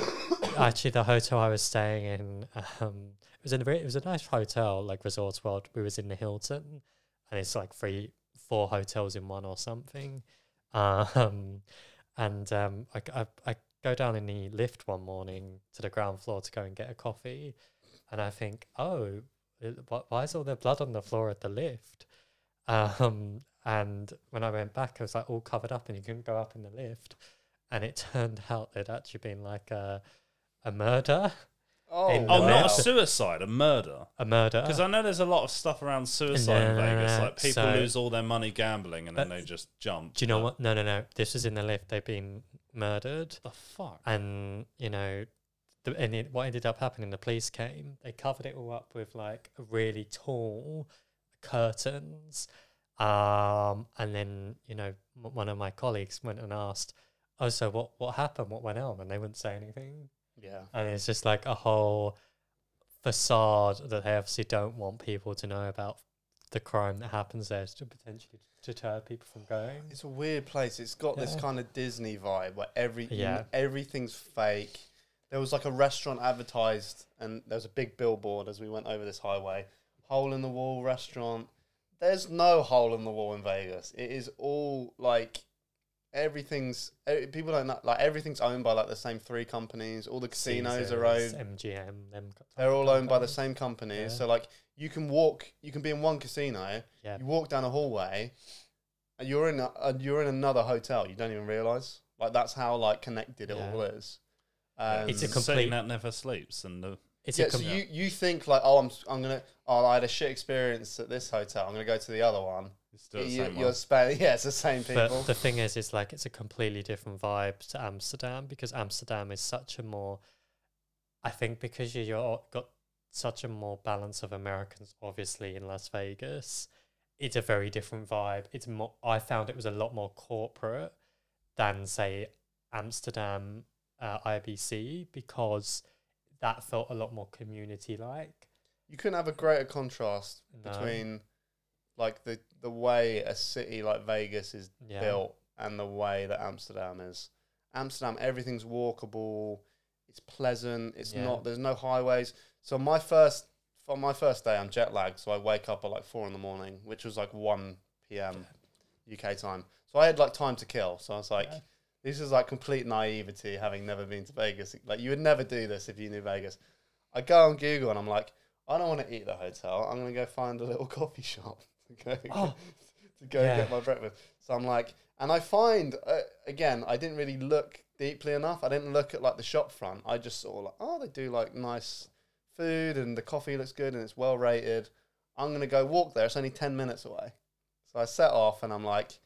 actually, the hotel I was staying in, um, it was in a very, it was a nice hotel, like Resorts World. We was in the Hilton, and it's like three, four hotels in one or something. Um, and um, I, I, I go down in the lift one morning to the ground floor to go and get a coffee, and I think, oh, it- wh- why is all the blood on the floor at the lift? Um, and when I went back, I was like all covered up, and you couldn't go up in the lift. And it <laughs> turned out there'd actually been like a a murder, oh, in oh, not a lift. suicide, a murder. a murder. Because I know there's a lot of stuff around suicide in No, no, Vegas. no, Like people so- lose all their money gambling and then But they just jump. Do you know but- what? No, no, no. This is in the lift. They've been murdered, The fuck? and you know, the, and it, what ended up happening? The police came. They covered it all up with like really tall curtains, um, and then you know, m- one of my colleagues went and asked, "Oh, so what? What happened? What went on?" And they wouldn't say anything. Yeah and it's just like a whole facade that they obviously don't want people to know about the crime that happens there to potentially deter people from going. It's a weird place. It's got this kind of Disney vibe where every Yeah. everything's fake. There was like a restaurant advertised, and there was a big billboard as we went over this highway. Hole in the wall restaurant. There's no hole in the wall in Vegas. It is all like everything's. People don't know, like everything's owned by like the same three companies. All the casinos are owned. MGM. Them They're all owned by the same companies. Yeah. So like you can walk, you can be in one casino, Yeah. you walk down a hallway, and you're in a, uh, you're in another hotel. You don't even realize. Like that's how like connected it Yeah. all is. Um, It's a the complete- that never sleeps, and the It's yeah, a so you, you think like oh I'm s- I'm gonna oh I had a shit experience at this hotel I'm gonna go to the other one. It's still the same you're one. <laughs> yeah it's the same people. But the thing is, it's like it's a completely different vibe to Amsterdam because Amsterdam is such a more, I think, because you- you're got such a more balance of Americans, obviously in Las Vegas, it's a very different vibe. It's more. I found it was a lot more corporate than say Amsterdam uh, IBC because that felt a lot more community like. you couldn't have a greater contrast No. between like the the way a city like Vegas is Yeah. built and the way that Amsterdam is. Amsterdam, everything's walkable. It's pleasant. It's Yeah. not. There's no highways. So my first, for my first day, I'm jet lagged. So I wake up at like four in the morning, which was like one p.m. UK time. So I had like time to kill. So I was like, Yeah. this is like complete naivety, having never been to Vegas. Like you would never do this if you knew Vegas. I go on Google and I'm like, I don't want to eat at the hotel. I'm gonna go find a little <laughs> coffee shop <laughs> to go Oh, <laughs> to go Yeah. get my breakfast. So I'm like, and I find uh, again, I didn't really look deeply enough. I didn't look at like the shop front. I just saw like, oh, they do like nice food and the coffee looks good and it's well rated. I'm gonna go walk there. It's only ten minutes away. So I set off and I'm like,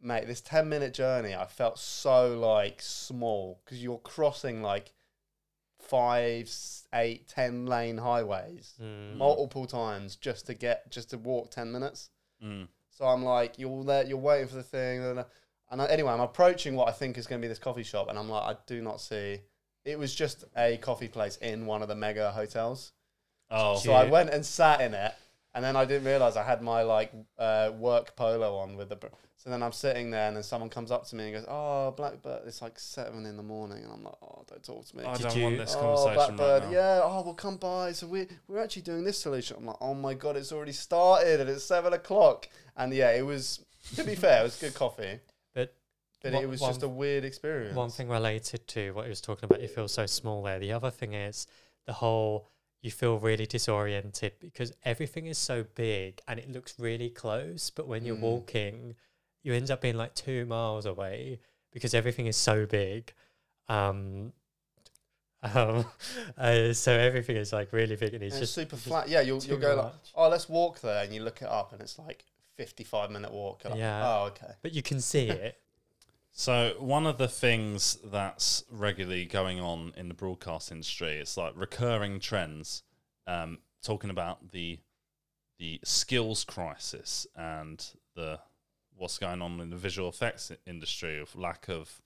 mate, this ten minute journey, I felt so like small because you're crossing like five, eight, ten lane highways mm, multiple times just to get just to walk ten minutes. Mm. So I'm like, you're there, you're waiting for the thing, and, and I, anyway, I'm approaching what I think is going to be this coffee shop, and I'm like, I do not see. It was just a coffee place in one of the mega hotels. Oh, So I went and sat in it, and then I didn't realize I had my like uh, work polo on with the. br- So then I'm sitting there, and then someone comes up to me and goes, "Oh, Blackbird, it's like seven in the morning," and I'm like, "Oh, don't talk to me." I Did don't you- want this Oh, conversation Blackbird, right now. yeah. Oh, we'll come by. So we we're actually doing this solution. I'm like, oh my god, it's already started, and it's seven o'clock. And yeah, it was. To be fair, it was good coffee, But but One- it was one- just a weird experience. One thing related to what he was talking about, you feel so small there. The other thing is the whole you feel really disoriented because everything is so big and it looks really close, but when you're Mm. walking, you end up being like two miles away because everything is so big. Um, <laughs> um, uh, so everything is like really big, and he's And it's just super just flat. Yeah, you'll you'll go like, oh, let's walk there, and you look it up, and it's like fifty-five minute walk. Like, Yeah. Oh, okay. but you can see <laughs> it. So one of the things that's regularly going on in the broadcast industry, it's like recurring trends, um, talking about the the skills crisis and the what's going on in the visual effects industry of lack of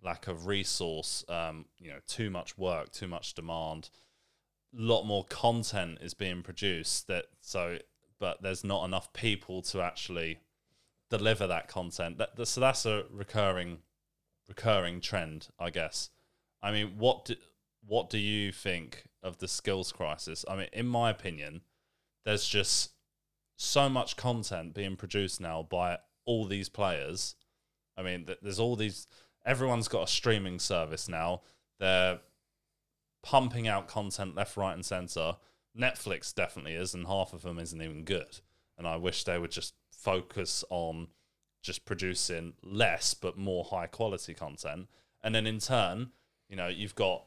lack of resource, um, you know, too much work, too much demand, a lot more content is being produced that so but there's not enough people to actually deliver that content. That, that- so that's a recurring recurring trend, I guess. I mean, what do, what do you think of the skills crisis? I mean, in my opinion, there's just so much content being produced now by all these players. I mean, there's all these. Everyone's got a streaming service now. They're pumping out content left, right, and center. Netflix definitely is, and half of them isn't even good. And I wish they would just focus on just producing less but more high quality content. And then in turn, you know, you've got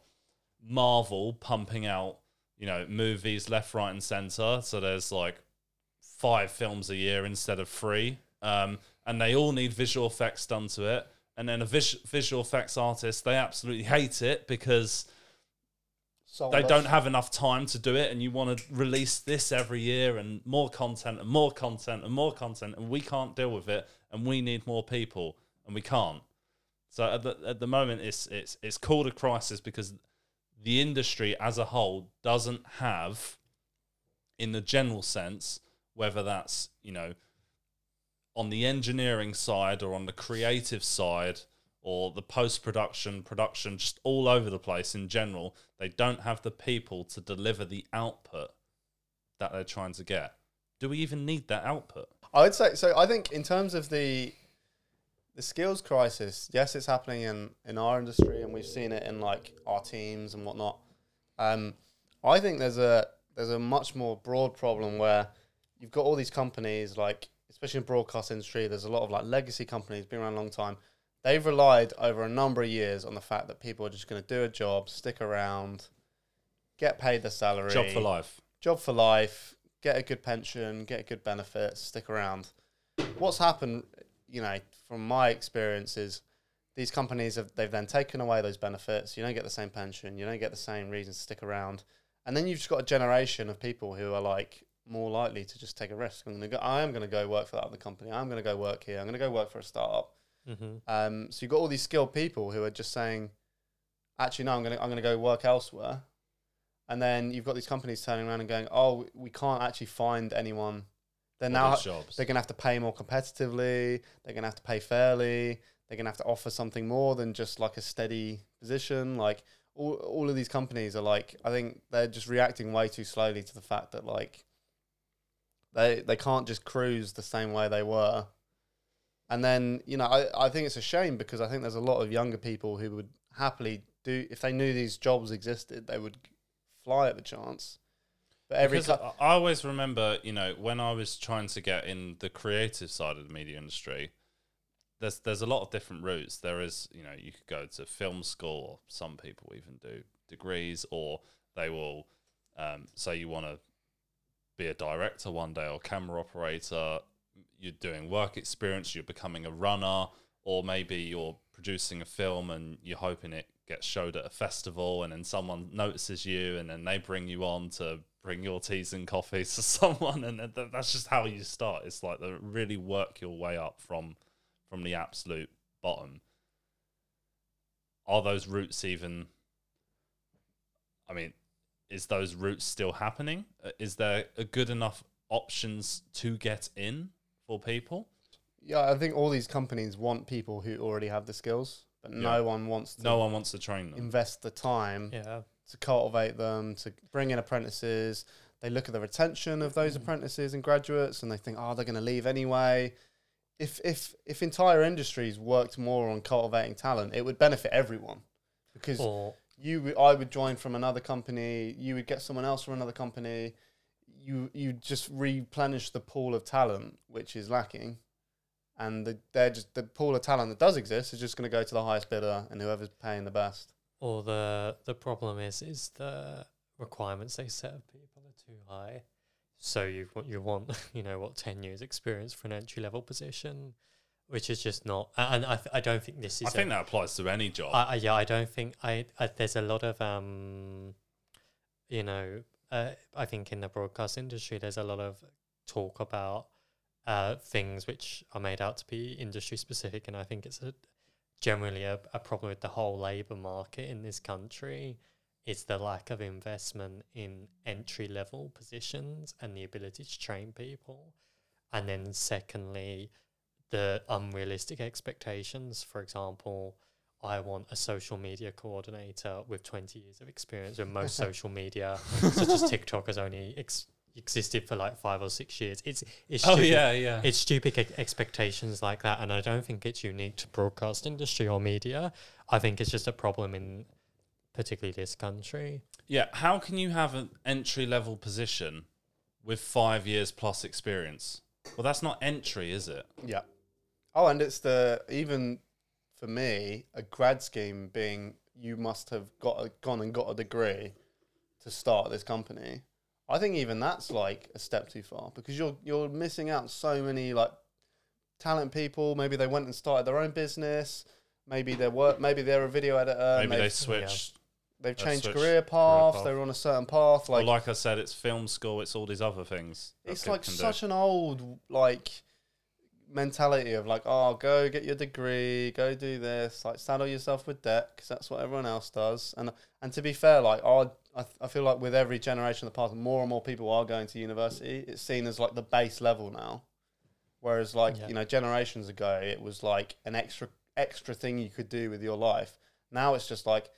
Marvel pumping out, you know, movies left, right, and center. So there's like five films a year instead of three. Um, and they all need visual effects done to it. And then a vis- visual effects artist, they absolutely hate it because Sold they don't have enough time to do it and you want to release this every year and more content and more content and more content and we can't deal with it and we need more people and we can't. So at the, at the moment it's it's it's called a crisis because the industry as a whole doesn't have in the general sense whether that's you know on the engineering side or on the creative side or the post production, production, just all over the place in general, they don't have the people to deliver the output that they're trying to get. Do we even need that output? I would say so. I think in terms of the the skills crisis, yes, it's happening in in our industry, and we've seen it in like our teams and whatnot. Um, I think there's a there's a much more broad problem where you've got all these companies, like especially in broadcast industry. There's a lot of like legacy companies been around a long time. They've relied over a number of years on the fact that people are just going to do a job, stick around, get paid the salary, Job for life. job for life, get a good pension, get good benefits, stick around. What's happened, you know, from my experience is these companies have they've then taken away those benefits. You don't get the same pension, you don't get the same reason to stick around, and then you've just got a generation of people who are like more likely to just take a risk. I'm gonna go. I am gonna go work for that other company. I'm gonna go work here. I'm gonna go work for a startup. Hmm Um, so you've got all these skilled people who are just saying, actually, no, I'm gonna I'm gonna go work elsewhere. And then you've got these companies turning around and going, oh, we can't actually find anyone. They're now jobs. they're gonna have to pay more competitively. They're gonna have to pay fairly. They're gonna have to offer something more than just like a steady position. Like all all of these companies are like, I think they're just reacting way too slowly to the fact that like they they can't just cruise the same way they were. And then you know, I I think it's a shame because I think there's a lot of younger people who would happily do if they knew these jobs existed, they would fly at the chance. But every Because I always remember, you know, when I was trying to get in the creative side of the media industry, there's there's a lot of different routes. There is, you know, you could go to film school, or some people even do degrees, or they will um, say you want to be a director one day or camera operator. You're doing work experience. You're becoming a runner, or maybe you're producing a film and you're hoping it gets showed at a festival, and then someone notices you, and then they bring you on to bring your teas and coffees <laughs> to someone, and th- that's just how you start. It's like the really work your way up from from the absolute bottom. Are those routes even? I mean, is those routes still happening? Uh, Is there a good enough options to get in for people? Yeah, I think all these companies want people who already have the skills, but Yeah. no one wants to No one wants to train them. invest the time Yeah. to cultivate them, to bring in apprentices. They look at the retention of those mm. apprentices and graduates and they think, oh, they're going to leave anyway. If, if, if entire industries worked more on cultivating talent, it would benefit everyone because Or you would- I would join from another company, you would get someone else from another company. You you just replenish the pool of talent which is lacking, and the, they're just the pool of talent that does exist is just going to go to the highest bidder and whoever's paying the best. Or the the problem is is the requirements they set of people are too high. So you want you want <laughs> you know what ten years experience for an entry level position, which is just not. And I th- I don't think this is. I a- think that applies to any job. I, I, yeah, I don't think I, I. There's a lot of um, you know, uh, I think in the broadcast industry, there's a lot of talk about uh things which are made out to be industry specific, and I think it's a generally a, a problem with the whole labor market in this country. Is the lack of investment in entry level positions and the ability to train people, and then secondly, the unrealistic expectations. For example, I want a social media coordinator with 20 years of experience when most <laughs> social media, such as <laughs> TikTok, has only ex- existed for like five or six years. It's it's oh stupid. yeah, yeah. It's stupid ex- expectations like that, and I don't think it's unique to broadcast industry or media. I think it's just a problem in particularly this country. Yeah, how can you have an entry level position with five years plus experience? Well, that's not entry, is it? Yeah. Oh, and it's the even for me a grad scheme being you must have got a, gone and got a degree to start this company. I think even that's like a step too far because you're you're missing out so many like talent people. Maybe they went and started their own business. Maybe they work. Maybe they're a video editor. Maybe they switched. they've changed switched career path. They were on a certain path. Like, well, like I said, it's film school. It's all these other things. it's like can do. such an old like mentality of like oh go get your degree go do this like saddle yourself with debt because that's what everyone else does. And and to be fair like oh, I, I feel like with every generation of the past more and more people are going to university. It's seen as like the base level now. Whereas like Yeah. you know generations ago it was like an extra extra thing you could do with your life. Now it's just like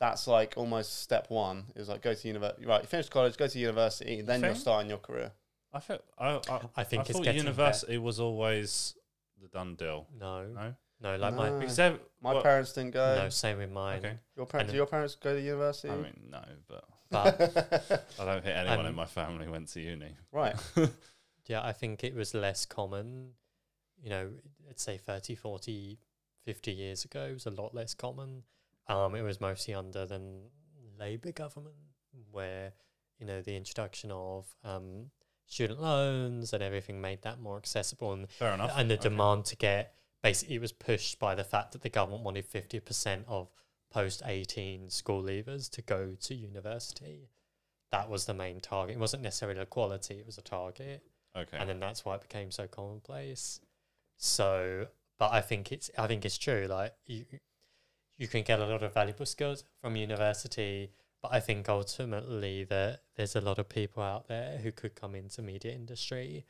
that's like almost step one is like go to university right you finish college go to university then you're starting your career I feel. I, I, I think I it's thought getting university was always the done deal. No, No, no, like my No. because they're- My well, parents didn't go. no, same with mine. Okay, Your parents? Do your parents go to university? I mean no, but But <laughs> I don't think anyone in And- my family went to uni. right. <laughs> yeah, I think it was less common, you know, let's say 30, 40, 50 years ago, it was a lot less common. Um, it was mostly under the Labour government where, you know, the introduction of um, student loans and everything made that more accessible and, Fair enough. and the Okay. demand to get, basically it was pushed by the fact that the government wanted 50% of post 18 school leavers to go to university. That was the main target. It wasn't necessarily a quality, it was a target Okay. and then that's why it became so commonplace. So, but I think it's I think it's true. Like you, you can get a lot of valuable skills from university, but I think ultimately that there's a lot of people out there who could come into media industry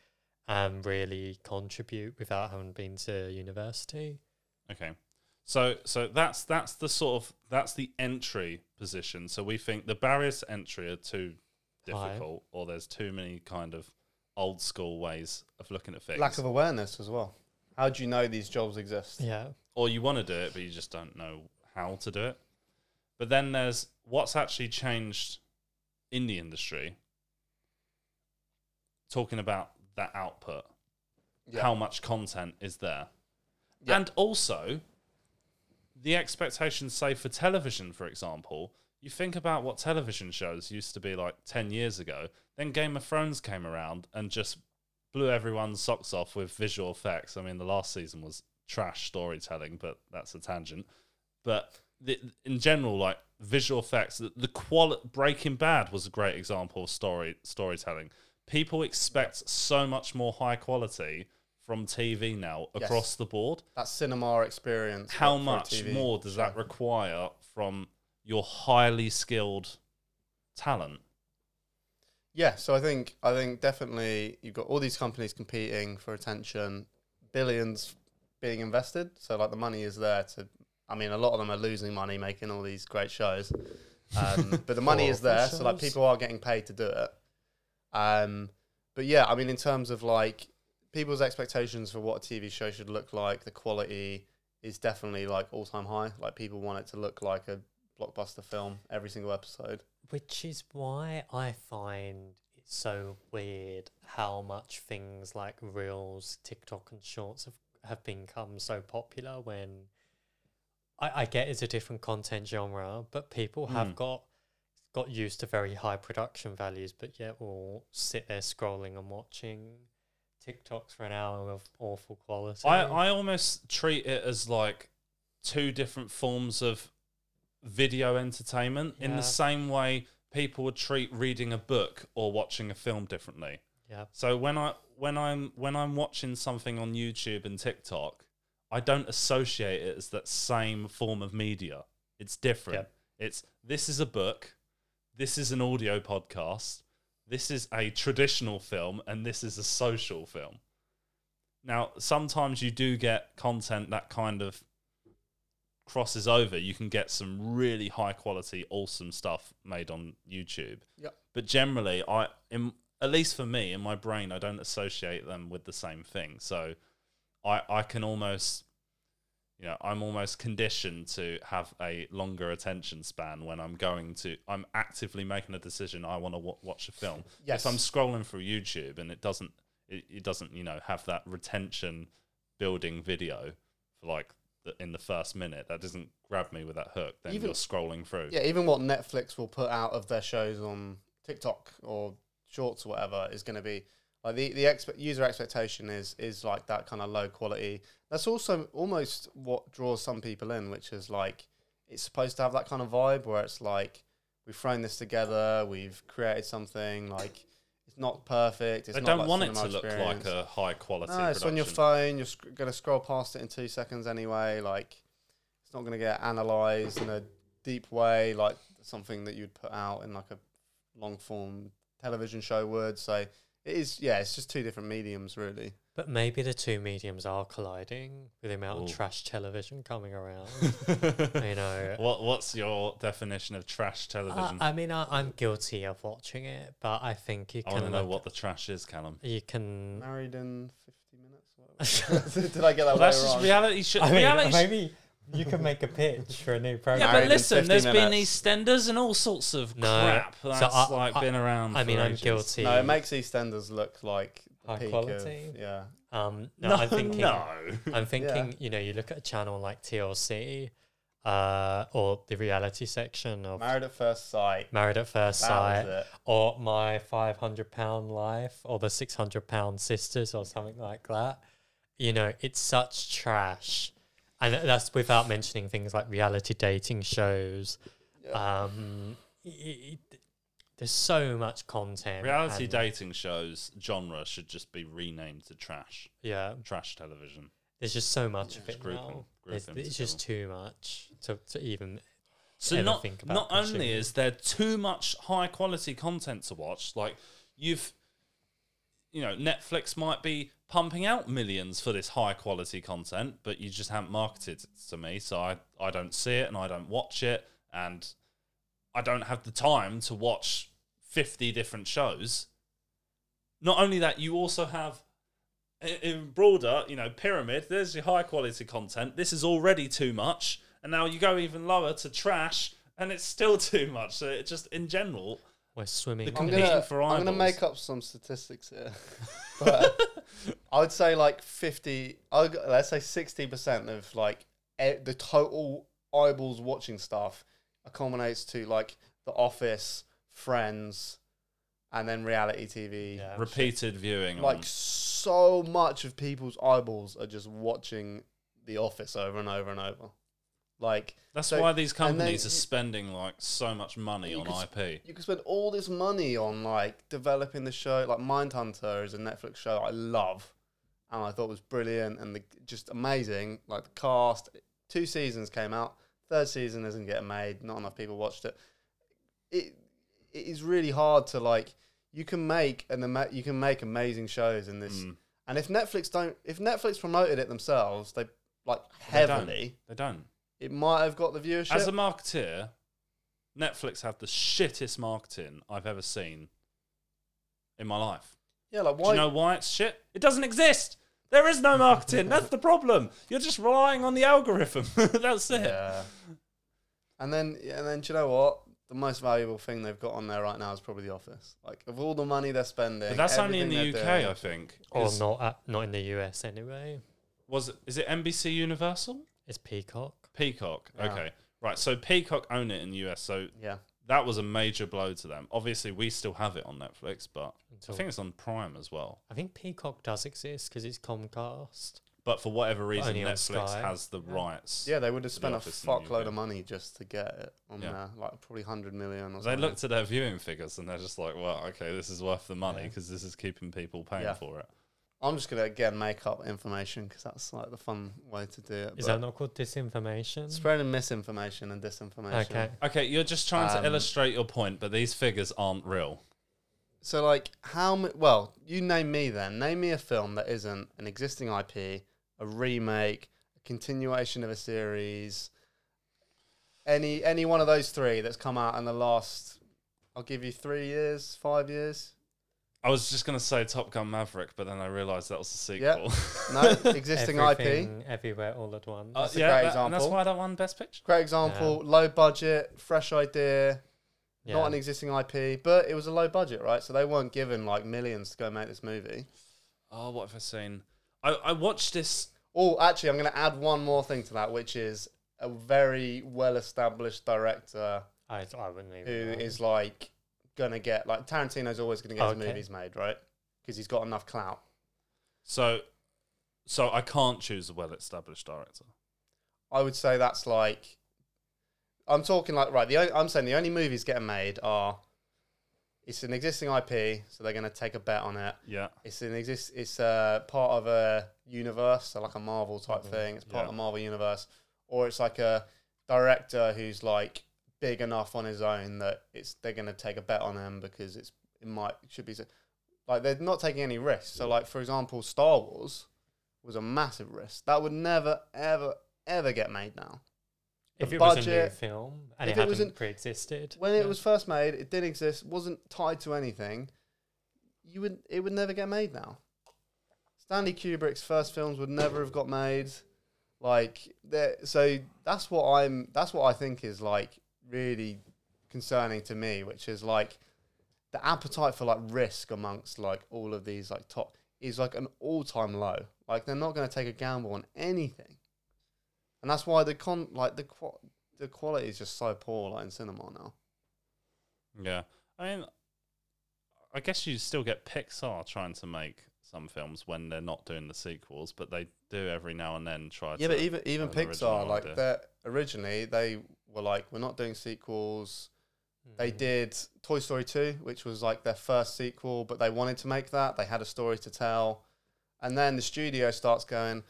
and really contribute without having been to university. Okay. So so that's that's the sort of that's the entry position. So we think the barriers to entry are too High. difficult or there's too many kind of old school ways of looking at things. Lack of awareness as well. How do you know these jobs exist? Yeah, or you want to do it but you just don't know how to do it. But then there's what's actually changed in the industry. Talking about that output. Yeah. how much content is there. Yeah. And also, the expectations, say, for television, for example, you think about what television shows used to be like 10 years ago. Then Game of Thrones came around and just blew everyone's socks off with visual effects. I mean, the last season was trash storytelling, but that's a tangent. But the, in general, like visual effects, the, the quality Breaking Bad was a great example of story storytelling. People expect so much more high quality from TV now Yes. across the board. That cinema experience. How for much TV more does that require from your highly skilled talent? Yeah, so I think I think definitely you've got all these companies competing for attention, billions being invested. So like the money is there to. I mean, a lot of them are losing money making all these great shows, <laughs> um, but the money is there. So like people are getting paid to do it. Um, but yeah, I mean, in terms of like people's expectations for what a TV show should look like, the quality is definitely like all time high. Like people want it to look like a blockbuster film every single episode. Which is why I find it so weird how much things like Reels, TikTok, and Shorts have, have become so popular when I, I get it's a different content genre, but people have Mm. got got used to very high production values, but yet will sit there scrolling and watching TikToks for an hour of awful quality. I, I almost treat it as like two different forms of video entertainment in the same way people would treat reading a book or watching a film differently. yeah. So when I when I'm when I'm watching something on YouTube and TikTok, I don't associate it as that same form of media. It's different. Yep. It's this is a book, this is an audio podcast, this is a traditional film, and this is a social film. Now, sometimes you do get content that kind of crosses over. You can get some really high quality, awesome stuff made on YouTube. Yep. But generally, I, in, at least for me, in my brain, I don't associate them with the same thing. So I, I can almost, you know, I'm almost conditioned to have a longer attention span when I'm going to, I'm actively making a decision. I want to w- watch a film. Yes. If I'm scrolling through YouTube and it doesn't, it, it doesn't, you know, have that retention building video for like the, in the first minute, that doesn't grab me with that hook. Then Even- you're scrolling through. Yeah, even what Netflix will put out of their shows on TikTok or Shorts or whatever is going to be like the the expe- user expectation is is like that kind of low quality. That's also almost what draws some people in, which is like it's supposed to have that kind of vibe where it's like we've thrown this together, we've created something like it's not perfect. It's They not don't like want it to cinema look experience. like a high quality. No, it's on your phone. You're sc- going to scroll past it in two seconds anyway. Like, it's not going to get analysed in a deep way like something that you'd put out in like a long form television show would. So it is, yeah, it's just two different mediums, really. But maybe the two mediums are colliding with the amount Ooh. of trash television coming around. <laughs> you know, what What's your definition of trash I, television? I mean, I, I'm guilty of watching it, but I think you I can. want to know look- what the trash is, Callum. you can. Married in 50 minutes? Whatever. <laughs> <laughs> Did I get that Well, way that's just wrong? reality. Sh- I mean, reality sh- maybe you could make a pitch for a new program. yeah, but in listen, 50 there's been minutes. EastEnders and all sorts of No, crap so that's I- like I- been around. I for mean, I'm guilty. no, it makes EastEnders look like the High peak quality? Of, yeah. Um, no, <laughs> No, I'm thinking. no. I'm thinking. You know, you look at a channel like TLC, uh, or the reality section of Married at First Sight. Married at First That Sight, or My Five Hundred Pound Life, or the Six Hundred Pound Sisters, or something like that. You know, it's such trash, and that's without mentioning things like reality dating shows. Um, i- i- there's so much content. Reality dating shows genre should just be renamed to trash. Yeah, Trash television. there's just so much Yeah, of it group now. them- group It's, it's just too much to, to even. So ever not think about not only is there too much high quality content to watch, like you've, you know, Netflix might be pumping out millions for this high quality content, but you just haven't marketed it to me, so I I don't see it and I don't watch it, and I don't have the time to watch fifty different shows. Not only that, you also have in broader, you know, pyramid. There's your high quality content. This is already too much, and now you go even lower to trash, and it's still <laughs> too much. So it just in general, We're swimming. The in I'm gonna, for I'm gonna make up some statistics here, <laughs> but I would say like fifty. I'll let's say sixty percent of like e- the total eyeballs watching stuff accommodates to like The Office, Friends, and then reality TV. Yeah. repeated viewing. Like on, so much of people's eyeballs are just watching The Office over and over and over. Like that's so- why these and then companies are spending like so much money on could IP. you could spend all this money on like developing the show. Like Mindhunter is a Netflix show I love, and I thought was brilliant and the, just amazing. Like the cast, two seasons came out. Third season isn't getting made. Not enough people watched it. It it is really hard to like. You can make an ama- you can make amazing shows in this. Mm, And if Netflix don't, if Netflix promoted it themselves, they like They don't. heavily, they don't. It might have got the viewership. As a marketeer, Netflix have the shittest marketing I've ever seen in my life. yeah, like Do you know why it's shit? It doesn't exist. There is no marketing. That's the problem. You're just relying on the algorithm. <laughs> That's it. Yeah. And then, and then, do you know what? The most valuable thing they've got on there right now is probably The Office. Like, of all the money they're spending, But that's only in the everything UK, they're doing- I think. or 'cause- not at, not in the US anyway. was it? Is it NBC Universal? It's Peacock. Peacock. Yeah. Okay, right. So Peacock own it in the US. So Yeah. that was a major blow to them. Obviously, we still have it on Netflix, but I think it's on Prime as well. I think Peacock does exist because it's Comcast. But for whatever reason, Netflix Sky. has the Yeah. rights. Yeah, they would have spent a office in the fuckload of money just to get it on Yeah. there, like probably hundred million or They something. They looked at their viewing figures and they're just like, well, okay, this is worth the money Yeah. because this is keeping people paying Yeah. for it. I'm just gonna again make up information because that's like the fun way to do it. Is that not called disinformation? spreading misinformation and disinformation? Okay. Okay, you're just trying to Um, illustrate your point, but these figures aren't real. So like how m- well, you name me then. Name me a film that isn't an existing IP, a remake, a continuation of a series. Any any one of those three that's come out in the last I'll give you 3 years, 5 years. I was just going to say Top Gun Maverick, but then I realized that was the sequel. Yep. No, <laughs> existing IP. Everything, everywhere, all at once. Uh, That's a yeah, great that- and that's why that won Best Picture. Great example, low budget, fresh idea, yeah. not an existing IP, but it was a low budget, right? So they weren't given like millions to go make this movie. Oh, what have I seen? I, I watched this. Oh, actually, I'm going to add one more thing to that, which is a very well established director I, I wouldn't even. who know. is like to get, like, Tarantino's always to get his Okay. movies made, right? Because he's got enough clout. So, so I can't choose a well-established director. I would say that's like, I'm talking like, right, the only, I'm saying the only movies getting made are, it's an existing IP, so they're to take a bet on it. Yeah, It's an exist. It's uh, part of a universe, so like a Marvel type Mhm. thing. It's part Yeah. of the Marvel universe, or it's like a director who's like big enough on his own that it's they're gonna take a bet on him because it's it might should be like they're not taking any risks. So like for example, Star Wars was a massive risk that would never ever ever get made now. if the it was a new film and if it it hadn't pre-existed, When it was first made, it didn't exist, wasn't tied to anything. You would it would never get made now. Stanley Kubrick's first films would never have got made. Like there so that's what I'm that's what I think is like really concerning to me, which is like the appetite for like risk amongst like all of these like top is like an all time low. Like they're not going to take a gamble on anything, and that's why the con like the qua- the quality is just so poor like in cinema now. yeah. I mean, I guess you still get Pixar trying to make some films when they're not doing the sequels, but they do every now and then try. To. Yeah, to but even even Pixar, like idea. that originally they were like, we're not doing sequels. They Mhm. did Toy Story two, which was like their first sequel, but they wanted to make that. They had a story to tell, and then the studio starts going,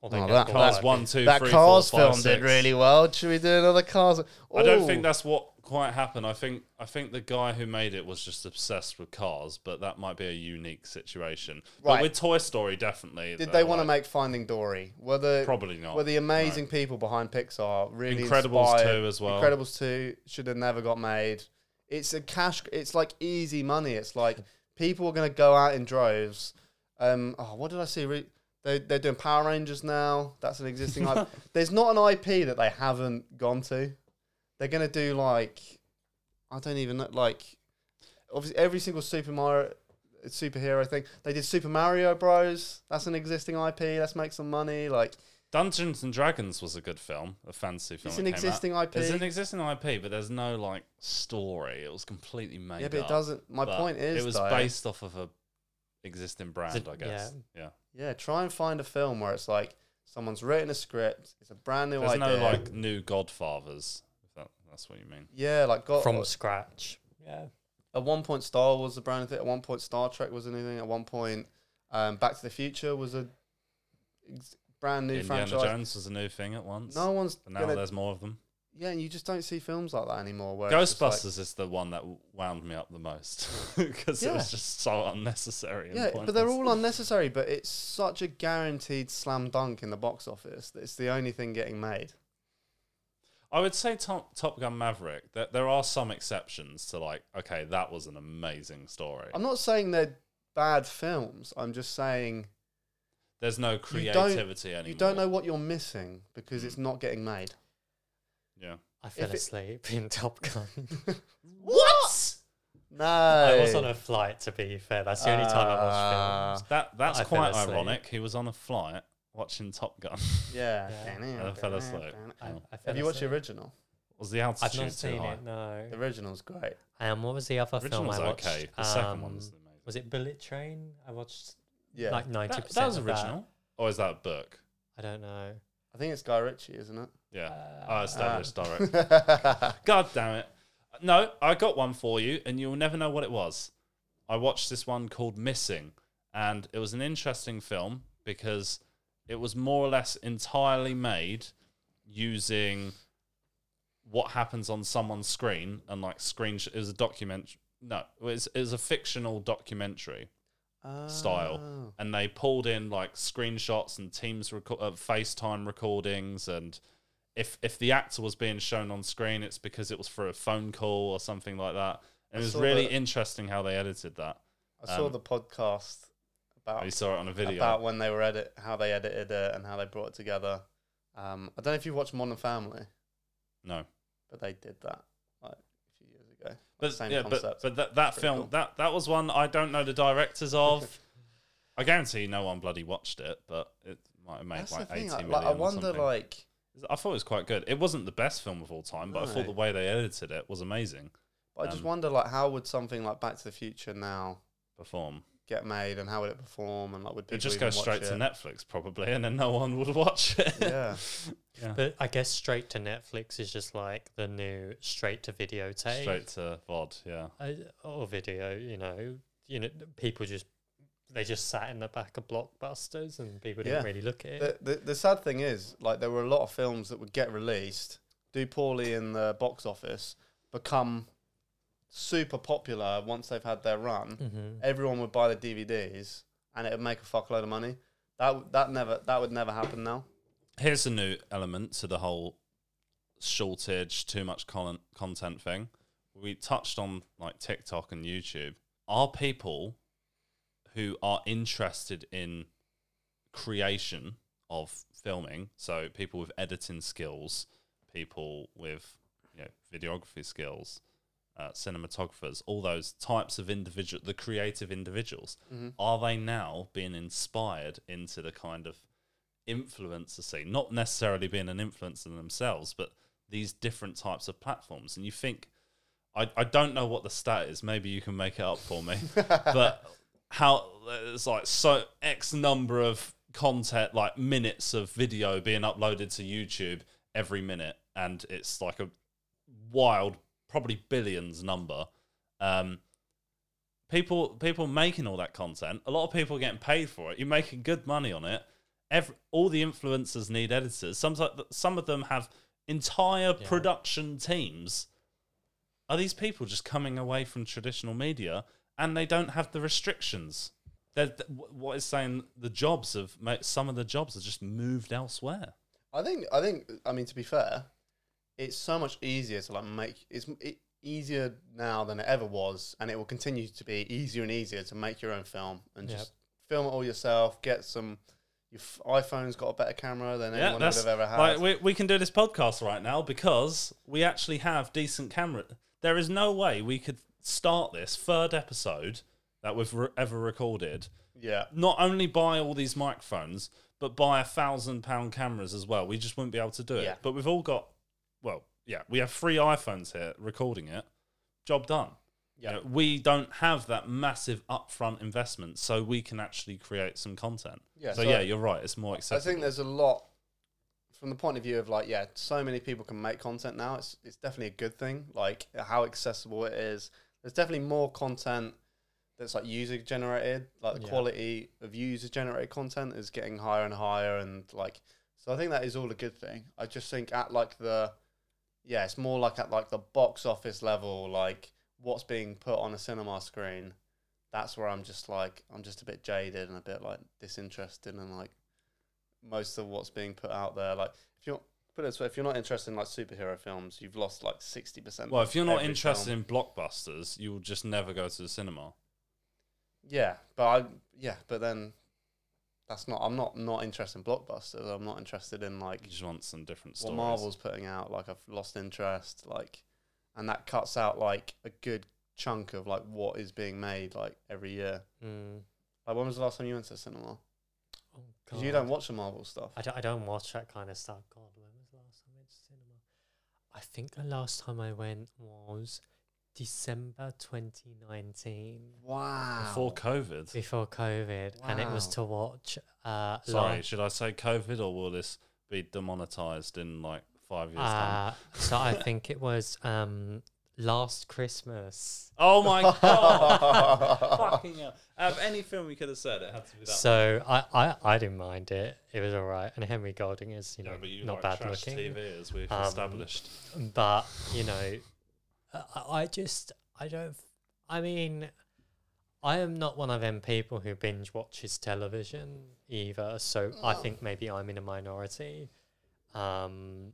Or they Oh, get that- bored. Cars one, two, "That three, Cars four, five, film did six. really well. Should we do another Cars?" I don't think that's what quite happened. I think I think the guy who made it was just obsessed with cars, but that might be a unique situation. But Right. with Toy Story, definitely. Did they're they want to make Finding Dory? Were the Probably not. were the amazing people behind Pixar really Incredibles inspired? 2 as well. Incredibles two should have never got made. It's a cash. It's like easy money. It's like people are going to go out in droves. Um, oh, what did I see? Re- they they're doing Power Rangers now. That's an existing IP. <laughs> There's not an IP that they haven't gone to. They're going to do like I don't even know. Like obviously every single Super Mario superhero thing. They did Super Mario Bros. That's an existing IP. Let's make some money. Like Dungeons and Dragons was a good film, a fantasy film. it's an came out. existing IP. It's an existing IP, but there's no like story. It was completely made. yeah, but it doesn't. My but point is, it was though, based off of a existing brand, it- I guess. Yeah, Yeah, try and find a film where it's like someone's written a script. It's a brand new there's idea. no like new Godfathers. If that, that's what you mean. yeah, like got from scratch. Yeah. at one point Star Wars was a brand new thing. At one point Star Trek was a new thing. At one point, um, Back to the Future was a ex- brand new Indiana franchise. Jones was a new thing at once. No one's but now gonna. there's more of them. Yeah, and you just don't see films like that anymore. Where just like- Ghostbusters is the one that wound me up the most <laughs> because it was just so unnecessary. Yeah, but they're all unnecessary. But it's such a guaranteed slam dunk in the box office that it's the only thing getting made. I would say Top, Top Gun Maverick. That there are some exceptions to like, okay, that was an amazing story. I'm not saying they're bad films. I'm just saying There's no You creativity anymore. you don't know what you're missing because Mm. it's not getting made. Yeah. I fell it- asleep <laughs> in Top Gun. What? No. I was on a flight, to be fair. That's the only time I Ah. watch films. That that's I fell quite asleep. ironic. He was on a flight watching Top Gun. <laughs> Yeah. Yeah. I fell asleep. I. I fell Have you watched the asleep. original? Was the I've altitude not too seen high? it. No. The original's great. Um, what was the other film Original's I watched? okay. The second Um, one's amazing. Was it Bullet Train? I watched Yeah. like ninety that, percent. that was original, or is that a book? I don't know. I think it's Guy Ritchie, isn't it? Yeah. Uh, established direct. <laughs> God damn it! No, I got one for you, and you'll never know what it was. I watched this one called Missing, and it was an interesting film because it was more or less entirely made using what happens on someone's screen and like screen. It was a document. No, it was, it was a fictional documentary style. Oh. and they pulled in like screenshots and Teams reco- uh, FaceTime recordings, and if if the actor was being shown on screen, it's because it was for a phone call or something like that. And I it was really the- interesting how they edited that. I saw Um, the podcast about You saw it on a video. about when they were edit how they edited it and how they brought it together. Um, I don't know if you watched Modern Family, no, but they did that like a few years ago. Like, but same yeah, but, concept. but that that film cool. that that was one I don't know the directors of. <laughs> I guarantee no one bloody watched it, but it might have made That's like thing. eighty I, million. like, I wonder, like, I thought it was quite good. It wasn't the best film of all time, but I thought the way they edited it was amazing. but I just Um, wonder, like, how would something like Back to the Future now Perform. get made, and how would it perform, and like, would people It just go straight to it? Netflix probably, and then no one would watch it. Yeah, <laughs> Yeah. But I guess straight to Netflix is just like the new straight to videotape Straight to VOD, yeah. uh, or video. You know, you know, people just they just sat in the back of blockbusters and people didn't Yeah. really look at it. the, the the sad thing is, like, there were a lot of films that would get released, do poorly in the box office, become super popular once they've had their run. hmm everyone would buy the DVDs and it would make a fuckload of money. That w- that never that would never happen now. Here's a new element to the whole shortage, too much con- content thing. We touched on like TikTok and YouTube. Are people who are interested in creation of filming, so people with editing skills, people with you know, videography skills, uh, cinematographers, all those types of individual, the creative individuals, Mm-hmm. are they now being inspired into the kind of influencer scene? Not necessarily being an influencer themselves, but these different types of platforms. And you think, I, I don't know what the stat is. Maybe you can make it up for me. <laughs> but how there's like so X number of content, like minutes of video being uploaded to YouTube every minute, and it's like a wild, probably billions number. Um, people people making all that content. A lot of people are getting paid for it. You're making good money on it. Every, all the influencers need editors. Some some of them have entire Yeah. production teams. Are these people just coming away from traditional media and they don't have the restrictions? They're, th- what is saying the jobs of some of the jobs are just moved elsewhere. I think I think I mean to be fair, it's so much easier to like make it's it, easier now than it ever was, and it will continue to be easier and easier to make your own film and Yep. just film it all yourself. Get some. Your f- iPhone's got a better camera than anyone would have ever had. like we, we can do this podcast right now because we actually have decent camera. There is no way we could start this third episode that we've re- ever recorded. yeah, Not only buy all these microphones, but buy a thousand pound cameras as well. We just wouldn't be able to do it. Yeah. But we've all got, well, yeah, we have three iPhones here recording it. Job done. yeah. You know, we don't have that massive upfront investment, so we can actually create some content. Yeah, So, so yeah, I- you're right. It's more accessible. I think there's a lot from the point of view of like, yeah, so many people can make content now. It's it's definitely a good thing. Like how accessible it is. There's definitely more content that's like user generated. Like the Yeah. quality of user generated content is getting higher and higher, and like so I think that is all a good thing. I just think at like the yeah, it's more like at like the box office level, like what's being put on a cinema screen. That's where I'm just like I'm just a bit jaded and a bit like disinterested and like most of what's being put out there. Like if you're put it this way, if you're not interested in like superhero films, you've lost like sixty percent. Well, if you're not interested in blockbusters, you will just never go to the cinema. yeah, but I yeah, but then that's not. I'm not not interested in blockbusters. I'm not interested in like You just want some different what stories. Marvel's putting out. Like I've lost interest. Like, and that cuts out like a good chunk of like what is being made like every year. Mm. Like when was the last time you went to the cinema? Oh, Because you don't watch the Marvel stuff. I don't, I don't watch that kind of stuff. God, when was the last time I went to cinema? I think the last time I went was December 2019 Wow. Before COVID. before COVID, and it was to watch. Uh, Sorry, La- should I say COVID or will this be demonetized in like five years' time? uh, so I <laughs> think it was um, last Christmas. Oh my <laughs> god! Fucking hell. Out of any film we could have said, it had to be that. So I, I, I didn't mind it. It was all right. And Henry Golding is, you know, but you not like bad trash looking. TV as we've Um, established. but you know I- i just i don't i mean i am not one of them people who binge watches television either so i think maybe i'm in a minority um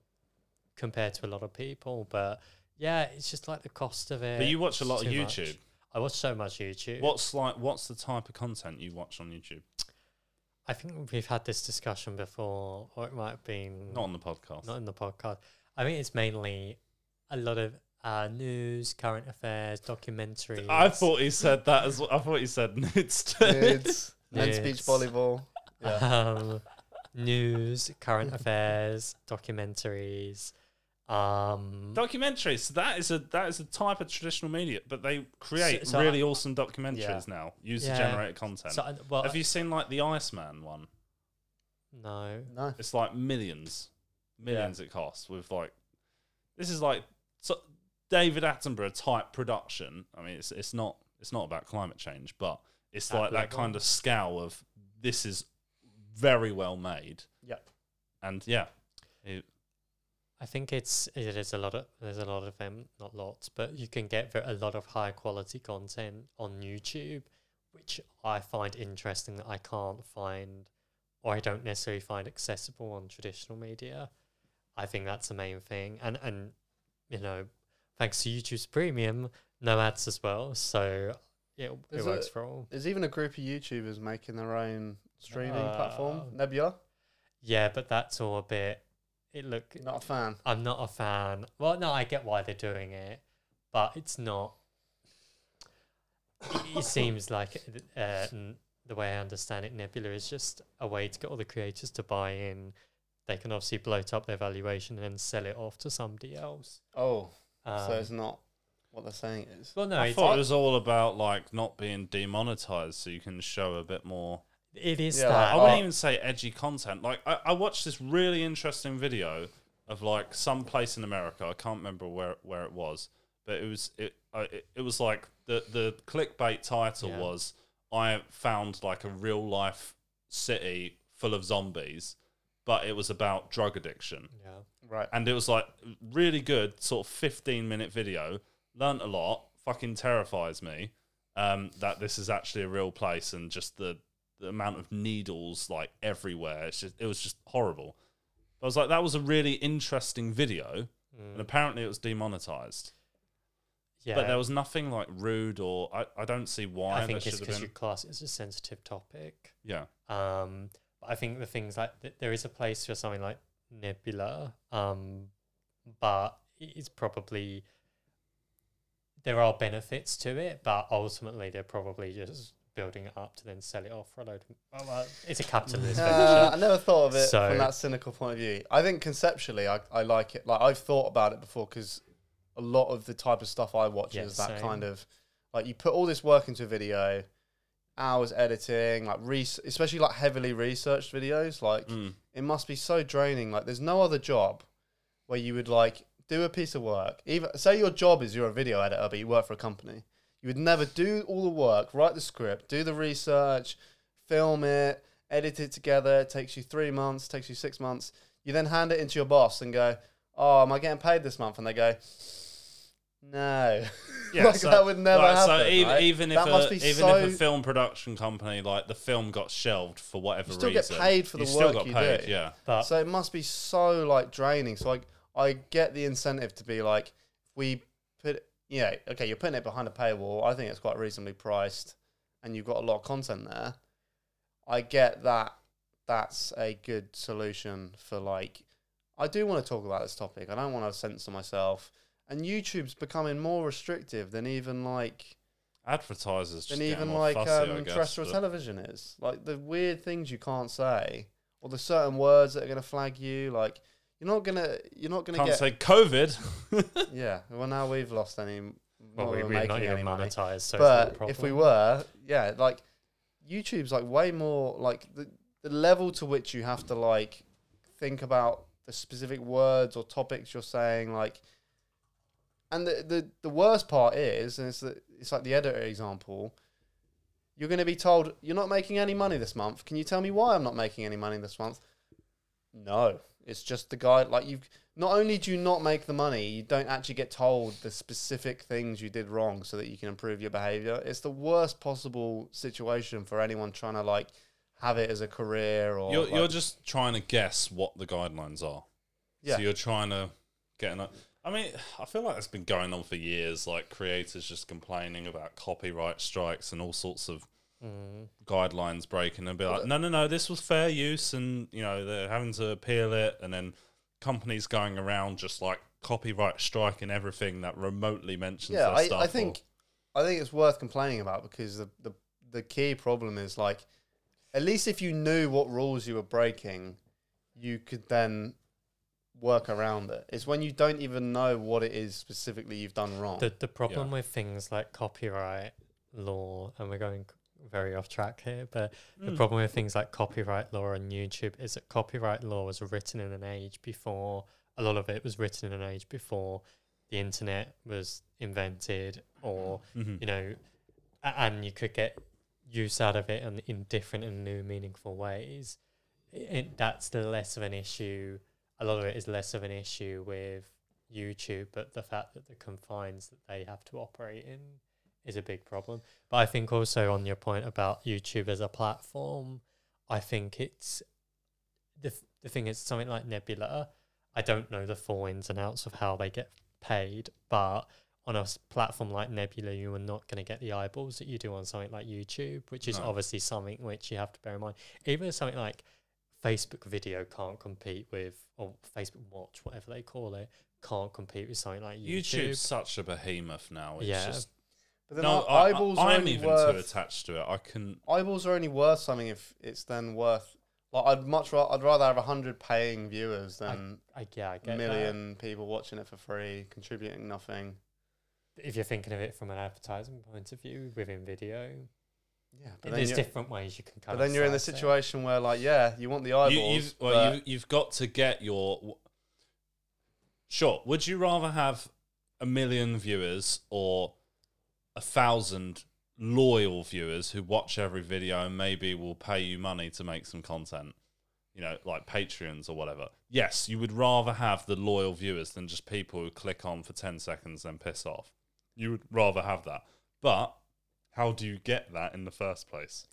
compared to a lot of people but yeah it's just like the cost of it But you watch a lot of too much. YouTube. i watch so much youtube What's like? What's the type of content you watch on YouTube? i think we've had this discussion before or it might have been Not on the podcast. not in the podcast. I think it's mainly a lot of uh, news, current affairs, documentaries. I thought he said that as well. I thought he said nudes. too. Kids, men's beach Nudes. <laughs> volleyball. Yeah. um, news, current affairs, documentaries. Um, documentaries. So that is a that is a type of traditional media, but they create So- so really awesome documentaries Yeah. now, user Yeah. generated content. so, I- well, Have you seen like the Iceman one? no. No. It's like millions, millions it costs with like this is like so David Attenborough type production. I mean, it's it's not it's not about climate change, but it's That like that kind of scale of this is very well made. Yep. And yeah, it, I think it's it is a lot of there's a lot of them, not lots, but you can get a lot of high quality content on YouTube, which I find interesting that I can't find, or I don't necessarily find accessible on traditional media. I think that's the main thing, and and you know, thanks to YouTube's premium, no ads as well, so it it works a- for all. There's even a group of YouTubers making their own streaming Uh, platform, Nebula. Yeah, but that's all a bit. It look Not a fan. I'm not a fan. Well, no, I get why they're doing it, but it's not. It, it seems like uh, the way I understand it, Nebula is just a way to get all the creators to buy in. They can obviously bloat up their valuation and then sell it off to somebody else. Oh, Um, so it's not what they're saying it is. well, no, I thought it was all about like not being demonetized, so you can show a bit more. It is Yeah, that. I wouldn't even say edgy content. Like I, I watched this really interesting video of like some place in America. I can't remember where where it was, but it was it uh, it, it was like the the clickbait title Yeah. was I found like a real life city full of zombies, but it was about drug addiction. yeah. Right. And it was like really good, sort of 15 minute video. Learned a lot. Fucking terrifies me um, that this is actually a real place and just the, the amount of needles like everywhere. It's just, it was just horrible. I was like, that was a really interesting video, and Mm, apparently it was demonetized. yeah. But there was nothing like rude or I, I don't see why I think it's because been. you class it as a sensitive topic. Yeah, Um, but I think the things like th- there is a place for something like Nebula, um, but it's probably there are benefits to it, but ultimately they're probably just building it up to then sell it off for a load. Of, well, uh, it's a capitalist <laughs> Uh. I never thought of it So- from that cynical point of view. I think conceptually, I, I like it. Like I've thought about it before because a lot of the type of stuff I watch Yeah, is that same. kind of like you put all this work into a video, hours editing, like res- especially like heavily researched videos. Like Mm. it must be so draining. Like there's no other job where you would like do a piece of work. Even say your job is you're a video editor, but you work for a company. You would never do all the work, write the script, do the research, film it, edit it together. It takes you three months, takes you six months. You then hand it into your boss and go, "Oh, am I getting paid this month?" And they go, "No." Yeah, <laughs> like so- that would never Right, happen. So even, right? even if that a, must be even so. if a film production company like the film got shelved for whatever You still get paid for you the still work got you paid. do. Yeah, But so it must be so like draining. So I I get the incentive to be like, we put yeah okay, you're putting it behind a paywall. I think it's quite reasonably priced, and you've got a lot of content there. I get that. That's a good solution for like. I do want to talk about this topic. I don't want to censor myself. And YouTube's becoming more restrictive than even like Advertisers just than even like fussy, um, guess, terrestrial television is. Like the weird things you can't say, or the certain words that are going to flag you. Like you're not gonna, you're not gonna Can't get. say COVID. <laughs> <laughs> yeah. Well, now we've lost any. Well, we, we're not even any money. monetized, so but it's not a if we were, yeah, like YouTube's like way more like the the level to which you have to like think about the specific words or topics you're saying, like. And the the, the worst part is, and it's the, it's like the editor example. You're going to be told you're not making any money this month. Can you tell me why I'm not making any money this month? No, it's just the guy. Like you, not only do you not make the money, you don't actually get told the specific things you did wrong so that you can improve your behavior. It's the worst possible situation for anyone trying to like have it as a career or. you're, like- you're just trying to guess what the guidelines are. Yeah. So you're trying to get an. I mean, I feel like it's been going on for years. Like creators just complaining about copyright strikes and all sorts of Mm. guidelines breaking, and be like, no, no, no, this was fair use, and you know they're having to appeal it, and then companies going around just like copyright striking everything that remotely mentions yeah, their I, stuff. I or- think I think it's worth complaining about because the, the the key problem is like at least if you knew what rules you were breaking, you could then work around it. It's when you don't even know what it is specifically you've done wrong. The the problem with things like copyright law, and we're going very off track here, but the Mm. problem with things like copyright law on YouTube is that copyright law was written in an age before a lot of it was written in an age before the internet was invented, or Mhm. you know, a- and you could get use out of it in, in different and new meaningful ways. It, that's the less of an issue. A lot of it is less of an issue with YouTube, but the fact that the confines that they have to operate in is a big problem. But I think also on your point about YouTube as a platform, I think it's the th- the thing is something like Nebula. I don't know the full ins and outs of how they get paid, but on a s- platform like Nebula, you are not going to get the eyeballs that you do on something like YouTube, which is No. obviously something which you have to bear in mind. Even something like Facebook video can't compete with, or Facebook Watch, whatever they call it, can't compete with something like YouTube. YouTube's such a behemoth now. It's Yeah. just but then no. I, eyeballs are I, I'm only even worth, too attached to it. I can. eyeballs are only worth something if it's then worth. Like I'd much rather I'd rather have hundred paying viewers than I, yeah, I a get that. million people watching it for free, contributing nothing. If you're thinking of it from an advertising point of view within video, Yeah, but there's different ways you can kind but of then you're in the slice it. situation where like yeah, you want the eyeballs. You, you've well, you, you've got to get your. w- Sure. Would you rather have a million viewers or a thousand loyal viewers who watch every video and maybe will pay you money to make some content? You know, like Patreons or whatever. Yes, you would rather have the loyal viewers than just people who click on for 10 seconds and piss off. You would rather have that. But how do you get that in the first place?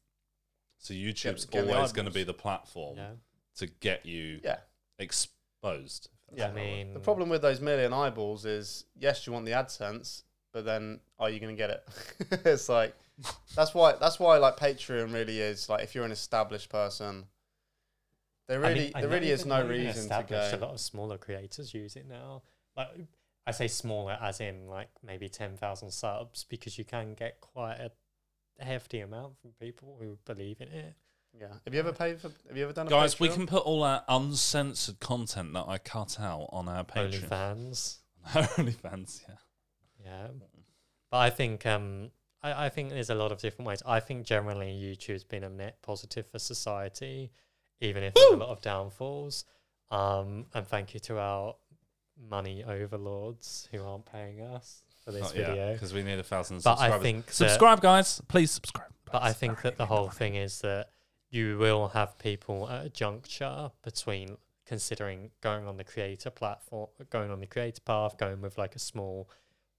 So YouTube's get the always going to be the platform yeah. to get you yeah, exposed. Yeah. I mean, the problem with those million eyeballs is yes, you want the AdSense, but then are you going to get it? <laughs> it's like that's why that's why like Patreon really is like if you're an established person, there I really mean, there really is no reason to go. A lot of smaller creators use it now. Like I say, smaller as in like maybe ten thousand subs, because you can get quite a hefty amount from people who believe in it. Yeah, have you ever paid for? Have you ever done a Guys, we can put all our uncensored content that I cut out on our Patreon. fans? <laughs> OnlyFans, OnlyFans, yeah. Yeah. But I think um, I, I think there's a lot of different ways. I think generally YouTube's been a net positive for society, even if there's a lot of downfalls. Um, and thank you to our money overlords who aren't paying us for this Not yet, video. because we need a thousand But I think that- subscribe, guys. Please subscribe. But I think that the whole thing is that you will have people at a juncture between considering going on the creator platform, going on the creator path, going with like a small,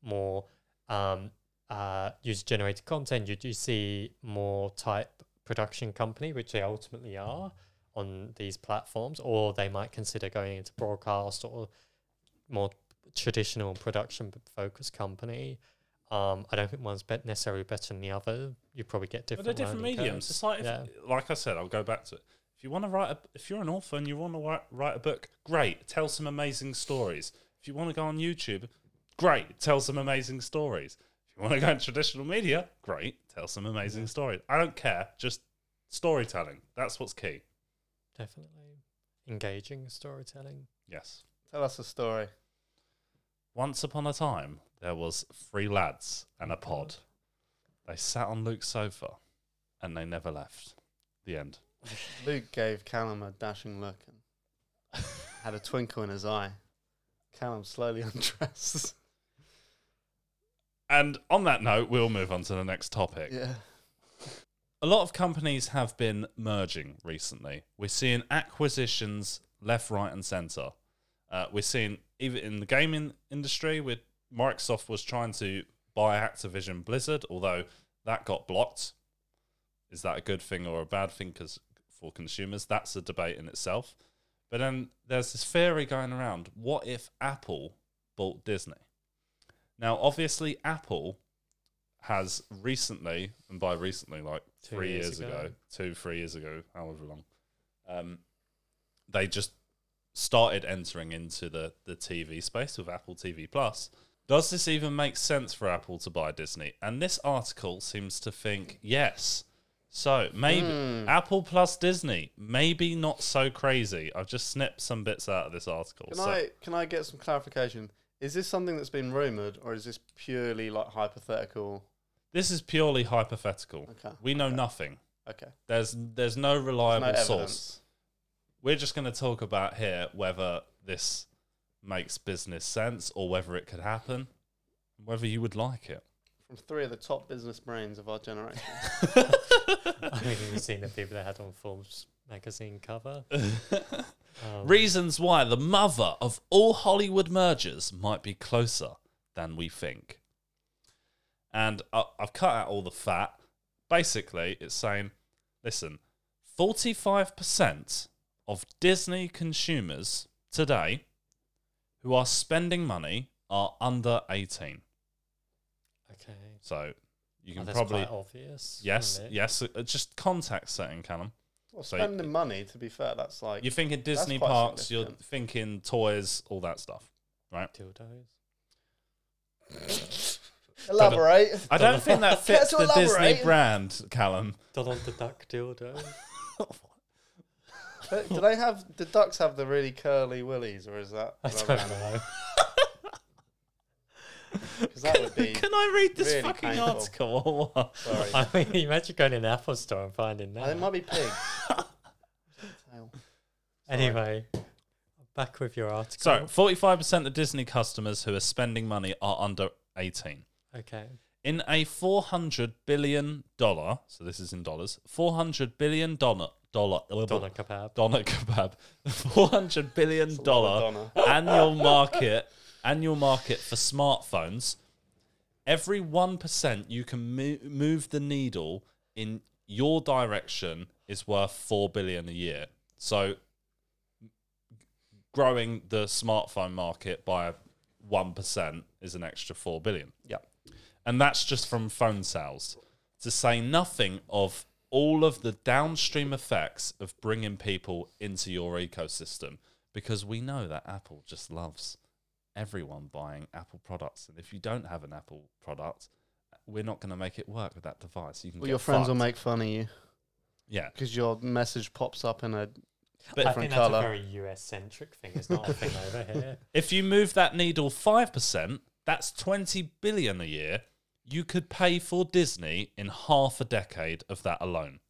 more um, uh, user generated content. You do see more type production company, which they ultimately are on these platforms, or they might consider going into broadcast or more traditional production focused company. Um, I don't think one's bet necessarily better than the other. You probably get different. But they're different mediums. It's like, if, yeah. like I said, I'll go back to it. If you want to write, a, if you're an author and you want to write, write a book, great. Tell some amazing stories. If you want to go on YouTube, great. Tell some amazing stories. If If you want to go in traditional media, great. Tell some amazing stories. I don't care. Just storytelling. That's what's key. Definitely engaging storytelling. Yes. Tell us a story. Once upon a time, there was three lads and a oh pod. They sat on Luke's sofa, and they never left. The end. <laughs> Luke gave Callum a dashing look and had a twinkle in his eye. Callum slowly <laughs> undressed. And on that note, we'll move on to the next topic. yeah. A lot of companies have been merging recently. We're seeing acquisitions left, right, and center. Uh, we're seeing even in the gaming industry, with Microsoft was trying to buy Activision Blizzard, although that got blocked. Is that a good thing or a bad thing? Because for consumers, that's a debate in itself. But then there's this theory going around: what if Apple bought Disney? Now, obviously, Apple has recently, and by recently, like Two three years years ago. ago. two, three years ago, however long, um, they just started entering into the, the TV space with Apple TV Plus. Does this even make sense for Apple to buy Disney? And this article seems to think yes. So maybe Hmm. Apple plus Disney, maybe not so crazy. I've just snipped some bits out of this article. Can so I can I get some clarification? Is this something that's been rumored, or is this purely like hypothetical? this is purely hypothetical. Okay. We know okay, nothing. Okay. There's there's no There's reliable no source. We're just going to talk about here whether this makes business sense or whether it could happen, whether you would like it. From three of the top business brains of our generation. <laughs> I mean, you've seen the people that had on Forbes magazine cover. <laughs> Um, Reasons why the mother of all Hollywood mergers might be closer than we think. And I- I've cut out all the fat. Basically, it's saying, listen, 45% of Disney consumers today who are spending money are under 18. okay. So you Oh, can that's probably. quite obvious. Yes, yes. uh, Just context setting, Callum. Well, So- spending money, to be fair, that's like You're thinking Disney quite parks, you're significant. thinking toys, all that stuff. Right? Dildos. <laughs> elaborate. I don't think that <laughs> fits to the Disney elaborate? brand, Callum. Donald the Duck dildo. Do <laughs> do they have the ducks have the really curly willies, or is that? I don't know. Because that would be. Can I read this really fucking painful. article or what? Sorry, I mean, imagine going in an Apple store and finding that. it might be pig. Tail. Anyway, back with your article. So, 45% of Disney customers who are spending money are under 18. Okay. In a $400 billion, so this is in dollars, $400 billion, dollar, Doner kebab. Doner kebab, <laughs> $400 billion It's a lot dollar of Donna. <laughs> annual market annual market for smartphones every 1% you can mo- move the needle in your direction is worth 4 billion a year so growing the smartphone market by 1% is an extra 4 billion. Yep. and that's just from phone sales. To say nothing of all of the downstream effects of bringing people into your ecosystem because we know that Apple just loves everyone buying Apple products. And if you don't have an Apple product we're not going to make it work with that device. You can Well, your friends will make fun of you. Yeah. Because your message pops up in a. but I think that's colour. a very US centric thing. It's not a thing over here. <laughs> if you move that needle 5% that's 20 billion a year you could pay for Disney in half a decade of that alone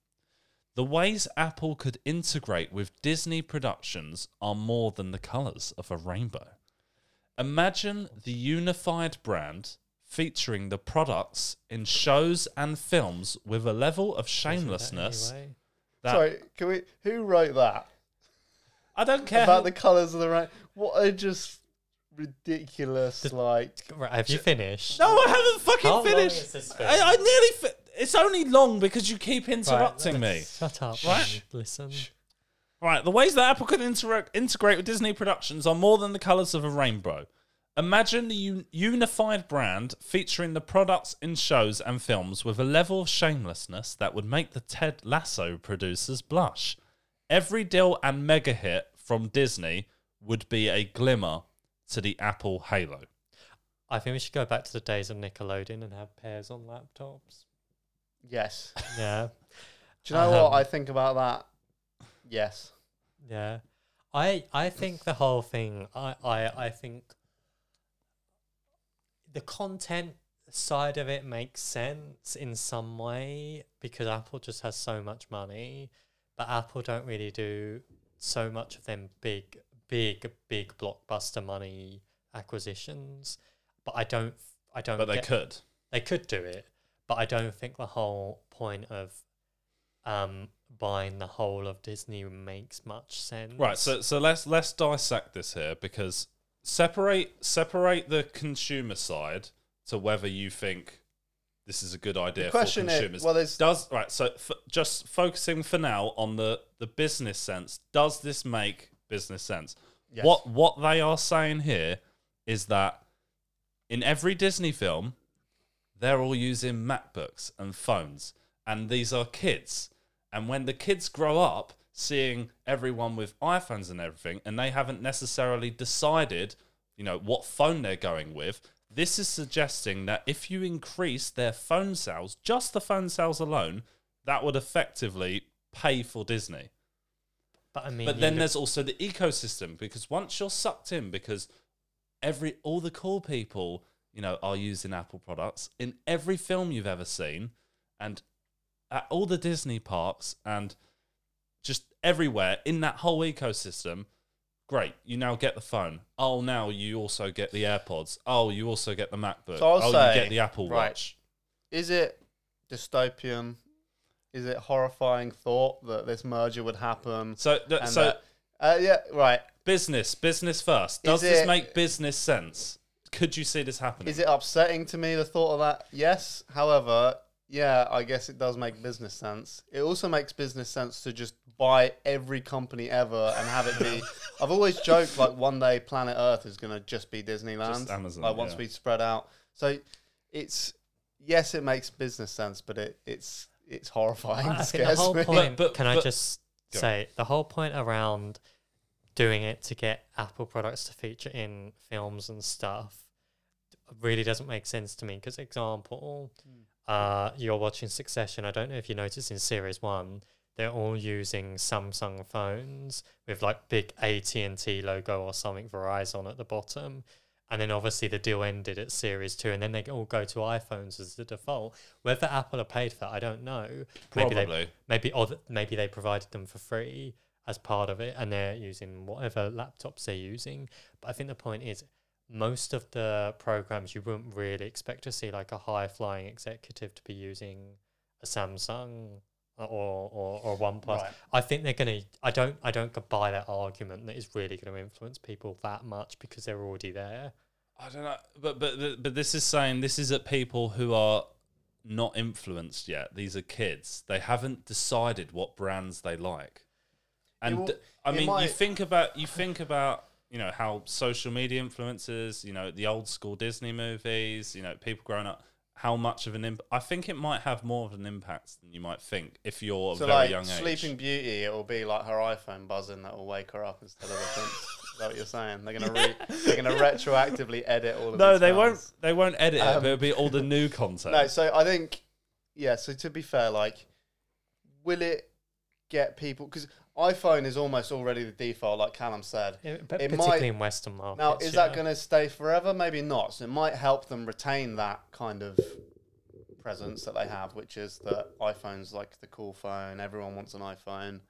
The ways Apple could integrate with Disney productions are more than the colours of a rainbow. Imagine the unified brand featuring the products in shows and films with a level of shamelessness Anyway. that Sorry, can we? Who wrote that I don't care. about the colours of the rain? What a just ridiculous The- like. Right, have you finished? no, I haven't fucking How long finished. is this film? I, I nearly. Fi- it's only long because you keep interrupting me. let's Shut up. Right. and Listen. Right, the ways that Apple could interact, integrate with Disney productions are more than the colours of a rainbow. Imagine the un- unified brand featuring the products in shows and films with a level of shamelessness that would make the Ted Lasso producers blush. Every deal and mega hit from Disney would be a glimmer to the Apple halo. I think we should go back to the days of Nickelodeon and have Pears on laptops. Yes. Yeah, <laughs> Do you know what Um, I think about that? Yes. yeah. I I think the whole thing. I I I think the content side of it makes sense in some way because Apple just has so much money, but Apple don't really do so much of them big big big blockbuster money acquisitions. But I don't I don't. But they could. they could do it, but I don't think the whole point of um buying the whole of Disney makes much sense. Right, so so let's let's dissect this here because separate separate the consumer side to whether you think this is a good idea for question is, consumers. well, there's does right, so f- just focusing for now on the the business sense. Does this make business sense? yes. What what they are saying here is that in every Disney film, they're all using MacBooks and phones, and these are kids. And when the kids grow up, seeing everyone with iPhones and everything, and they haven't necessarily decided, you know, what phone they're going with. This is suggesting that if you increase their phone sales, just the phone sales alone, that would effectively pay for Disney. But I mean, But then there's also the ecosystem because once you're sucked in, because every all the cool people, you know, are using Apple products in every film you've ever seen, and at all the Disney parks and just everywhere in that whole ecosystem. Great, you now get the phone. Oh, now you also get the AirPods. Oh, you also get the MacBook. So I'll oh, say- you get the Apple right. Watch. is it dystopian? Is it horrifying thought that this merger would happen? So, th- so that- uh, yeah, right. business, business first. Does Is this it- make business sense? Could you see this happening? Is it upsetting to me the thought of that? Yes. However, yeah, I guess it does make business sense. It also makes business sense to just buy every company ever and have it be. <laughs> I've always joked like one day Planet Earth is going to just be Disneyland. Just Amazon, Like once yeah. we spread out. So it's yes, it makes business sense, but it it's it's horrifying. I It think the whole me. point. But- can I just Go. say the whole point around doing it to get Apple products to feature in films and stuff really doesn't make sense to me. Because example, hmm. Uh, you're watching Succession. I don't know if you noticed in series one, they're all using Samsung phones with like big AT and T logo or something Verizon at the bottom. And then obviously the deal ended at series two, and then they all go to iPhones as the default. Whether Apple are paid for that, I don't know. Maybe they Probably. maybe or th- maybe they provided them for free as part of it and they're using whatever laptops they're using but i think the point is most of the programs you wouldn't really expect to see like a high flying executive to be using a samsung or or, or OnePlus. Right. I think they're gonna. I don't. I don't go buy that argument that is really going to influence people that much because they're already there. I don't know, but but but this is saying this is at people who are not influenced yet. These are kids. They haven't decided what brands they like. And will- I it mean, you think about you think about you know how social media influences. You know the old school Disney movies. You know people growing up. How much of an impact? I think it might have more of an impact than you might think if you're a very like young age. Sleeping Beauty, it will be like her iPhone buzzing that will wake her up instead of the prince. Is that what you're saying? They're gonna re- they're gonna <laughs> retroactively edit all of no, they films. won't. They won't edit it. Um, But it'll be all the new content. <laughs> No, so I think, yeah. So to be fair, like, will it get people? Because iPhone is almost already the default, like Callum said. Yeah, but It particularly might- in Western markets. Now, is that going to stay forever? Maybe not. So it might help them retain that kind of presence that they have, which is that iPhone's like the cool phone. Everyone wants an iPhone.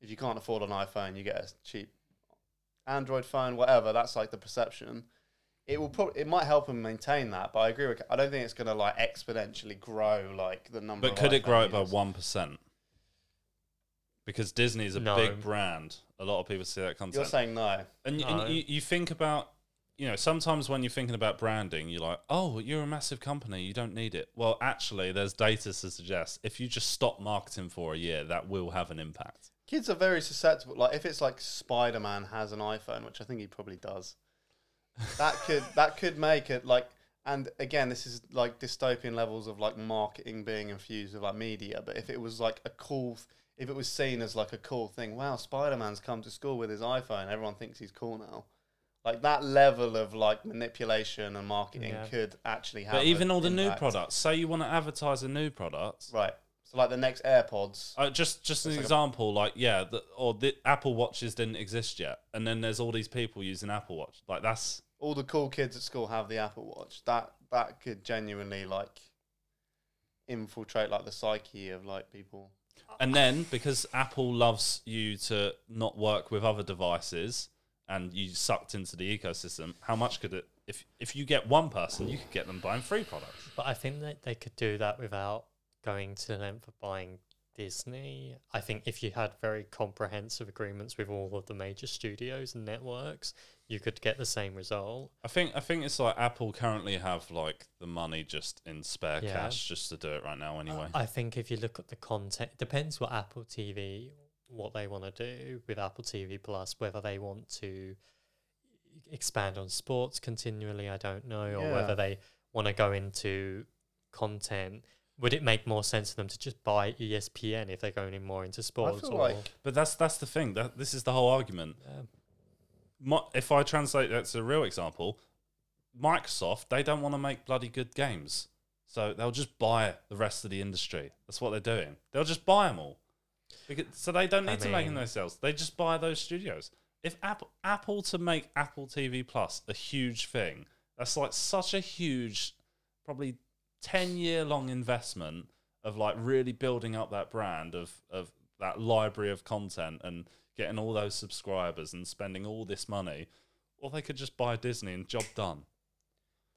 If you can't afford an iPhone, you get a cheap Android phone, whatever. That's like the perception. It will probably it might help them maintain that, but I agree with. I don't think it's going to like exponentially grow like the number. But of could it grow it by one percent? Because Disney is a No. big brand. A lot of people see that content. You're content. saying no. and, y- No. and you, you think about, you know, sometimes when you're thinking about branding, you're like, oh, you're a massive company. You don't need it. Well, actually, there's data to suggest if you just stop marketing for a year, that will have an impact. Kids are very susceptible. Like if it's like Spider Man has an iPhone, which I think he probably does, that could <laughs> that could make it like. And again, this is like dystopian levels of like marketing being infused with like media. But if it was like a cool, if it was seen as like a cool thing, wow, Spider Man's come to school with his iPhone, everyone thinks he's cool now. Like that level of like manipulation and marketing Yeah. could actually have. But even all the new products. Say you want to advertise a new product. right? So like the next AirPods. Uh, just just an It's like a- example, like yeah, the, or the Apple Watches didn't exist yet, and then there's all these people using Apple Watch. Like that's all the cool kids at school have the Apple Watch. That that could genuinely like infiltrate like the psyche of like people. And then because Apple loves you to not work with other devices, and you sucked into the ecosystem. How much could it? If if you get one person, you could get them buying free products. But I think that they could do that without going to the length of buying Disney. I think if you had very comprehensive agreements with all of the major studios and networks, you could get the same result. I think I think it's like Apple currently have like the money just in spare Yeah. cash just to do it right now anyway. I think if you look at the content, depends what Apple TV, what they want to do with Apple TV Plus, whether they want to expand on sports continually, I don't know, or Yeah. whether they want to go into content. Would it make more sense for them to just buy ESPN if they're going in more into sports? feel or, like- but that's that's the thing. That this is the whole argument. Um, Mi- if I translate that to a real example, Microsoft they don't want to make bloody good games, so they'll just buy the rest of the industry. That's what they're doing. They'll just buy them all, because, so they don't I need to make mean- those sales. They just buy those studios. If Apple Apple to make Apple TV Plus a huge thing, that's like such a huge, probably ten year long investment of like really building up that brand of of that library of content and getting all those subscribers and spending all this money, or they could just buy Disney and job done.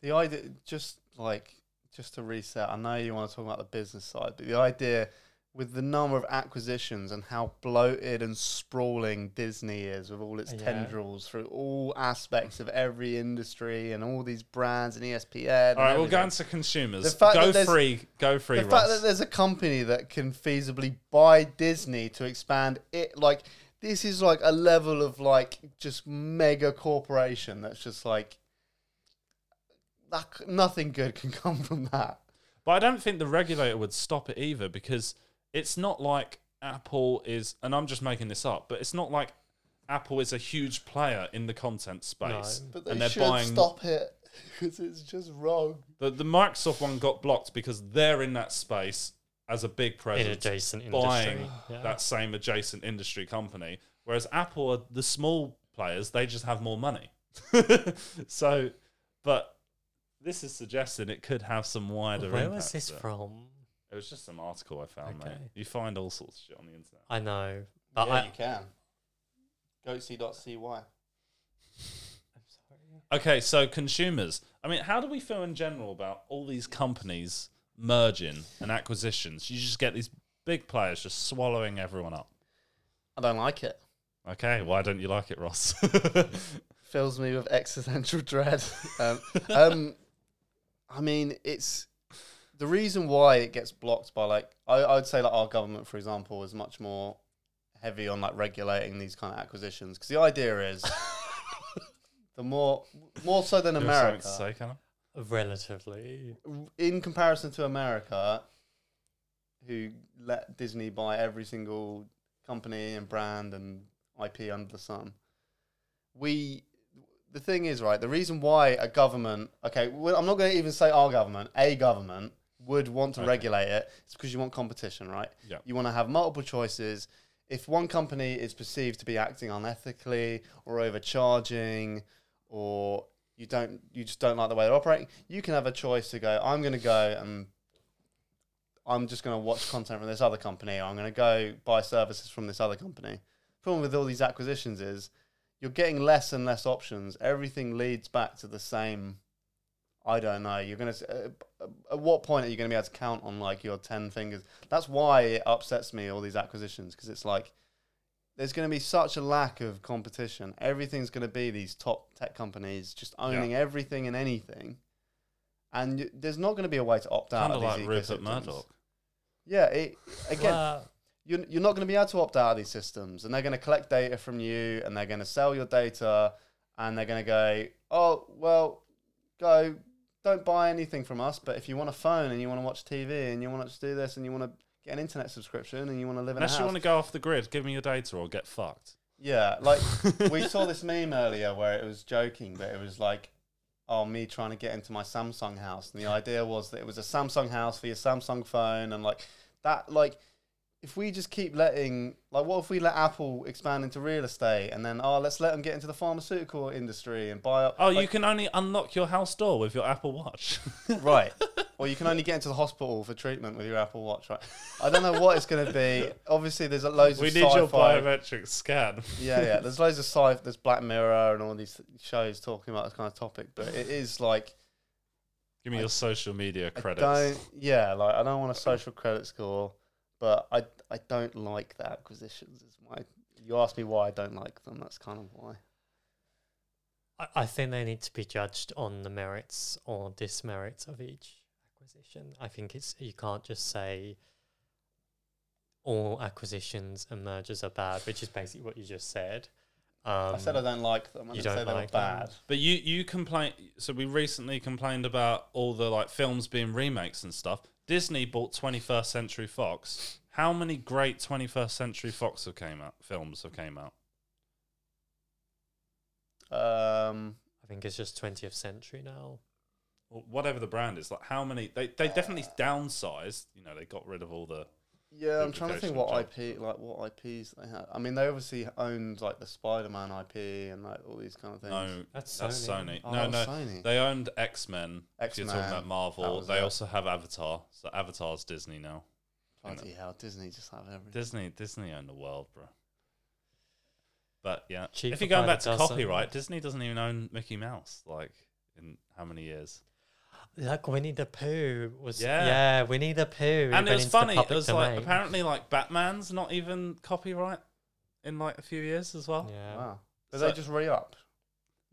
The idea, just like, just to reset, I know you want to talk about the business side, but the idea with the number of acquisitions and how bloated and sprawling Disney is with all its Yeah. tendrils through all aspects of every industry and all these brands and ESPN. All right, and we'll go everything. into consumers. Go free, go free, the fact that there's a company that can feasibly buy Disney to expand it, like this is like a level of like just mega corporation that's just like that. Nothing good can <laughs> come from that. But I don't think the regulator would stop it either because it's not like Apple is, and I'm just making this up, but it's not like Apple is a huge player in the content space. No. But they and they're should buying stop it <laughs> because it's just wrong. the, the Microsoft one got blocked because they're in that space as a big in presence. adjacent buying industry. Yeah. that same adjacent industry company. Whereas Apple are the small players, they just have more money. <laughs> so, but this is suggesting it could have some wider Where impact was this to it. from? It was just some article I found, mate. You find all sorts of shit on the internet. I know. But yeah, I, you can. Goatsy.cy. <laughs> I'm sorry. Okay, so consumers. I mean, how do we feel in general about all these companies merging and acquisitions? You just get these big players just swallowing everyone up. I don't like it. Okay, why don't you like it, Ross? <laughs> Fills me with existential dread. um, <laughs> um, I mean, it's the reason why it gets blocked by like I, I would say like our government, for example, is much more heavy on like regulating these kind of acquisitions because the idea is <laughs> the more more so than You have something America, say? Relatively. in comparison to America, who let Disney buy every single company and brand and IP under the sun, we. The thing is, right, the reason why a government, okay, well, I'm not going to even say our government, a government would want to Okay. regulate it, it's because you want competition, right? Yeah. You want to have multiple choices. If one company is perceived to be acting unethically or overcharging or you don't you just don't like the way they're operating, you can have a choice to go, I'm gonna go and I'm just gonna watch content from this other company or I'm gonna go buy services from this other company. Problem with all these acquisitions is you're getting less and less options. Everything leads back to the same I don't know. You're gonna. Uh, at what point are you gonna be able to count on like your ten fingers? That's why it upsets me all these acquisitions because it's like there's gonna be such a lack of competition. Everything's gonna be these top tech companies just owning everything and anything, and y- there's not gonna be a way to opt out Kind of of these like Rupert. Murdoch. Yeah, it, again, Well, you're, you're not going to be able to opt out of these systems and they're going to collect data from you and they're going to sell your data and they're going to go oh well go don't buy anything from us but if you want a phone and you want to watch tv and you want to do this and you want to get an internet subscription and you want to live in a house? Unless you want to go off the grid, give me your data or get fucked. Yeah, like <laughs> we saw this meme earlier where it was joking, but it was like, oh, me trying to get into my Samsung house, and the idea was that it was a Samsung house for your Samsung phone, and like that, like if we just keep letting, like, what if we let Apple expand into real estate, and then oh, let's let them get into the pharmaceutical industry and buy up. Oh, you can only unlock your house door with your Apple Watch. <laughs> right. Or you can only get into the hospital for treatment with your Apple Watch, right? I don't know what it's going to be. <laughs> Obviously, there's a loads of we of need your sci-fi. biometric scan. Yeah, yeah. There's loads of sci. There's Black Mirror and all these shows talking about this kind of topic, but it is like Give me I- your social media I credits. don't. Yeah, like I don't want a social credit score, but I I don't like the acquisitions. Is my. You asked me why I don't like them. That's kind of why. I, I think they need to be judged on the merits or dismerits of each acquisition. I think it's you can't just say all acquisitions and mergers are bad, which is basically what you just said. Um, I said I don't like them. I you didn't say don't they were like them? bad. But you you complain. So we recently complained about all the like films being remakes and stuff. Disney bought 21st Century Fox. How many great 21st Century Fox have came out? Films have came out. Um, I think it's just 20th century now. Or whatever the brand is. Like how many? They they definitely uh, downsized. You know, they got rid of all the. yeah, I'm trying to think what of IP, like what IPs they had. I mean, they obviously owned like the Spider-Man IP and like all these kind of things. No, That's that's Sony. Sony. Oh, no, that no. Sony. They owned X Men. If you're talking about Marvel, they it. also have Avatar. So Avatar's Disney now. Bloody hell, Disney just have everything. Disney, Disney own the world, bro. But yeah, Cheaper if you're going back to dozen. copyright, Disney doesn't even own Mickey Mouse. Like in how many years? Like Winnie the Pooh was Yeah. yeah, Winnie the Pooh. and it was funny. It public was like apparently like Batman's not even copyright in like a few years as well. yeah. Wow. Did So- they just re-up?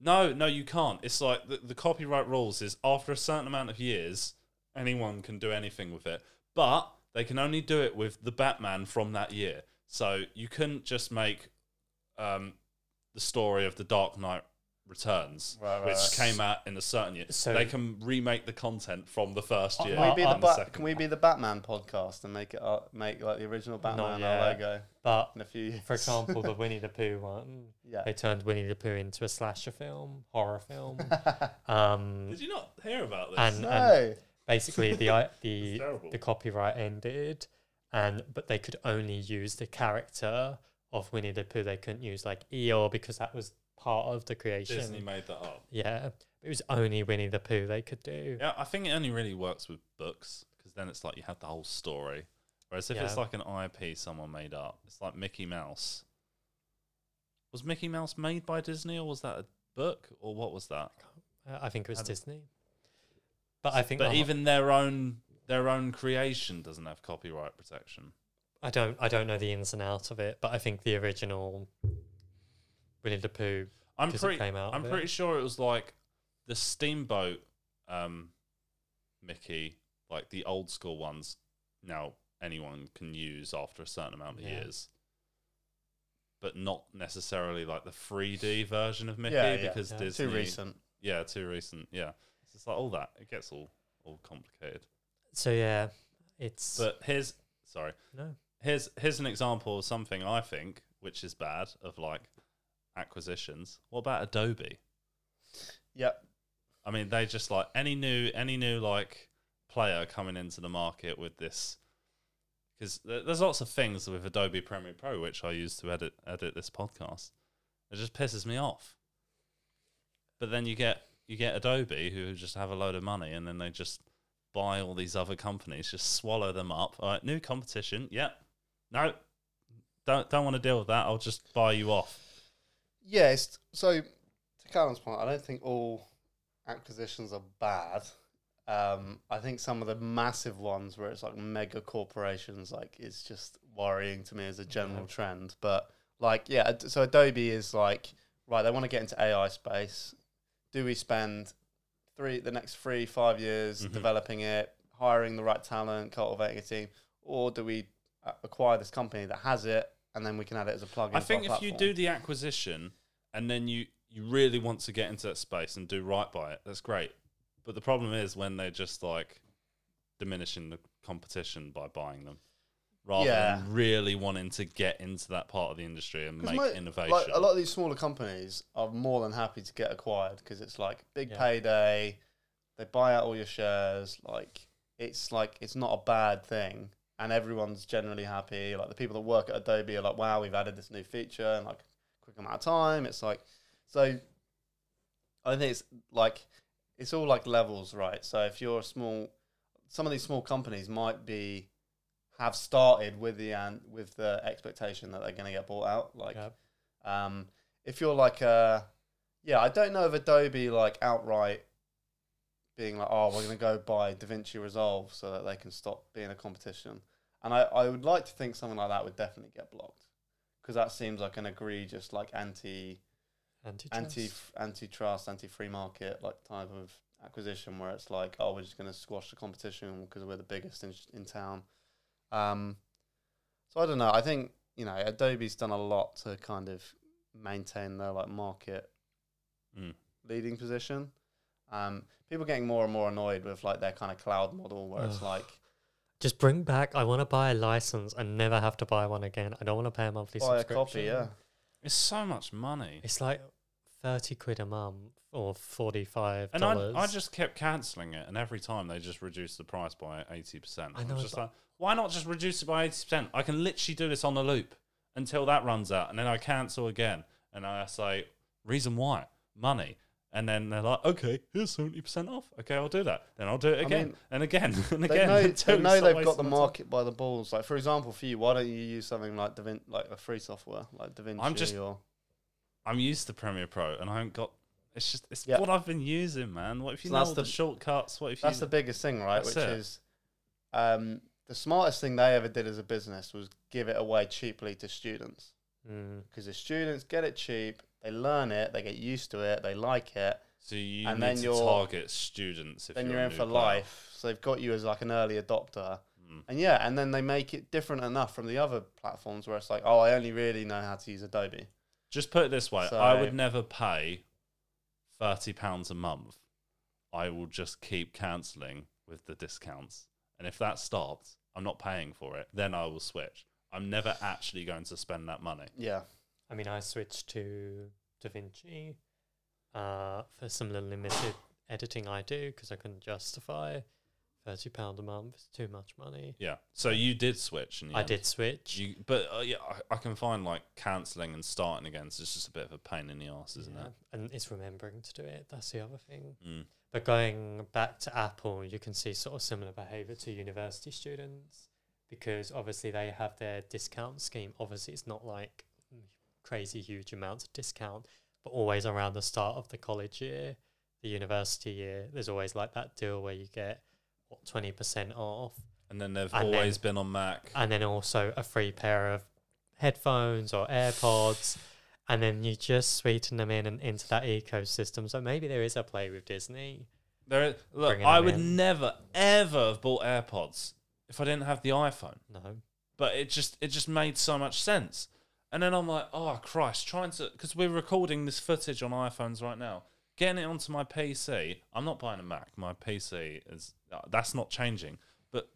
No, no, you can't. It's like the, the copyright rules is after a certain amount of years, anyone can do anything with it, but they can only do it with the Batman from that year. So you couldn't just make um, the story of the Dark Knight Returns, Right, right, which right. came out in a certain year. So- they can remake the content from the first Uh, year. Can we be the and the Bat- second Can we be the Batman podcast and make it uh, make like the original Batman our yet. logo But in a few years? for example, the <laughs> Winnie the Pooh one, yeah. they turned Winnie the Pooh into a slasher film, horror film. <laughs> um, Did you not hear about this? and, and no. basically the i- <laughs> It's the terrible. the copyright ended, and but they could only use the character of Winnie the Pooh. They couldn't use like Eeyore because that was part of the creation. Disney made that up. Yeah, it was only Winnie the Pooh they could do. Yeah, I think it only really works with books because then it's like you have the whole story. Whereas if it's like an IP someone made up, it's like Mickey Mouse. Was Mickey Mouse made by Disney or was that a book or what was that? Uh, I think it was Had- Disney. But I think But even their own their own creation doesn't have copyright protection. I don't I don't know the ins and outs of it, but I think the original Winnie the Pooh I'm 'Cause it pretty came out I'm of it. pretty sure it was like the Steamboat um, Mickey, like the old school ones. Now anyone can use after a certain amount of Yeah. years, but not necessarily like the 3D version of Mickey Yeah, yeah. because Yeah. Disney. Too recent. Yeah, too recent. Yeah, it's just like all that. It gets all all complicated. So yeah, it's But here's sorry. no. here's here's an example of something I think which is bad of like acquisitions. What about Adobe? Yep. I mean, they just like any new any new like player coming into the market with this because there's lots of things with Adobe Premiere Pro which I use to edit edit this podcast. It just pisses me off. But then you get you get Adobe who just have a load of money and then they just buy all these other companies, just swallow them up. All right, new competition. Yep. No, don't don't want to deal with that. I'll just buy you off. Yes. So to Callum's point, I don't think all acquisitions are bad. Um, I think some of the massive ones where it's like mega corporations, like it's just worrying to me as a general Yeah. trend. But like, yeah, so Adobe is like, right, they want to get into AI space. Do we spend three the next three five years Mhm. developing it, hiring the right talent, cultivating a team, or do we uh, acquire this company that has it and then we can add it as a plugin? I think if you do the acquisition and then you you really want to get into that space and do right by it, that's great. But the problem is when they're just like diminishing the competition by buying them, rather Yeah. than really wanting to get into that part of the industry and make mo- innovation. Like a lot of these smaller companies are more than happy to get acquired because it's like big Yeah. payday. They buy out all your shares. Like it's like it's not a bad thing, and everyone's generally happy. Like the people that work at Adobe are like, "Wow, we've added this new feature and like a quick amount of time." It's like so. I think it's like it's all like levels, right? So if you're a small, some of these small companies might be have started with the and with the expectation that they're going to get bought out. Like, Yep. um, if you're like a, yeah, I don't know if Adobe like outright being like, oh, we're going to go buy DaVinci Resolve so that they can stop being a competition. And I, I would like to think something like that would definitely get blocked because that seems like an egregious like anti Antitrust. anti antitrust, anti free market like type of acquisition where it's like, oh, we're just going to squash the competition because we're the biggest in in town. Um, so I don't know. I think you know Adobe's done a lot to kind of maintain their like market Mm. leading position. Um, people getting more and more annoyed with like their kind of cloud model where it's like, Just bring back. I want to buy a license and never have to buy one again. I don't want to pay a monthly buy a subscription. copy, yeah. It's so much money. It's like thirty quid a month or forty-five And I, dollars. I just kept cancelling it, and every time they just reduced the price by 80%. I I know, was just but- like, why not just reduce it by 80%? I can literally do this on a loop until that runs out, and then I cancel again. And I say, reason why? Money. And then they're like, okay, here's 70% off. Okay, I'll do that. Then I'll do it I again mean, and again <laughs> and They again. know, <laughs> they know they've got the my time. market by the balls. Like for example, for you, why don't you use something like DaVin like a free software like DaVinci I'm just- or I'm used to Premiere Pro, and I haven't got. It's just it's Yeah. what I've been using, man. What if you So know that's all the, the- shortcuts? What if That's you? the biggest thing, right? Which it. is um, the smartest thing they ever did as a business was give it away cheaply to students Mm. because the students get it cheap, they learn it, they get used to it, they like it, so you and need then to you're- target students. If then you're, you're in for player. life. So they've got you as like an early adopter, Mm. and yeah, and then they make it different enough from the other platforms where it's like, oh, I only really know how to use Adobe. Just put it this way: I would never pay thirty pounds a month. I will just keep cancelling with the discounts, and if that stops, I'm not paying for it. Then I will switch. I'm never actually going to spend that money. Yeah, I mean, I switched to DaVinci uh, for some of the limited editing I do because I couldn't justify thirty pound a month. It's too much money. Yeah. So you did switch, and I did switch. You, but uh, yeah, I, I can find like cancelling and starting again. So it's just a bit of a pain in the ass, isn't Yeah, it? And it's remembering to do it. That's the other thing. Mm. But going back to Apple, you can see sort of similar behavior to university students because obviously they have their discount scheme. Obviously, it's not like crazy huge amounts of discount, but always around the start of the college year, the university year, there's always like that deal where you get what twenty percent off, And then they've And always been on Mac. and then also a free pair of headphones or AirPods. And then you just sweeten them in and into that ecosystem. So maybe there is a play with Disney. There, is- look, I would in. never ever have bought AirPods if I didn't have the iPhone. No, But it just it just made so much sense. And then I'm like, oh Christ, trying to because we're recording this footage on iPhones right now, getting it onto my PC. I'm not buying a Mac. My PC is uh, that's not changing. But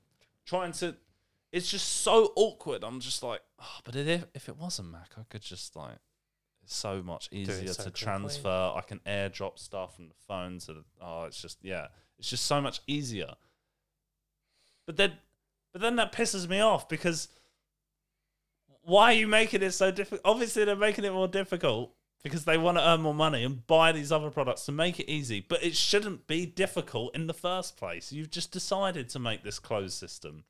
trying to, it's just so awkward. I'm just like, oh, but if if it was a Mac, I could just like. It's so much easier so to quickly. transfer. I can airdrop stuff from the phone to the. Oh, it's just yeah, it's just so much easier. But then, but then that pisses me off because why are you making it so difficult? Obviously, they're making it more difficult because they want to earn more money and buy these other products to make it easy. But it shouldn't be difficult in the first place. You've just decided to make this closed system.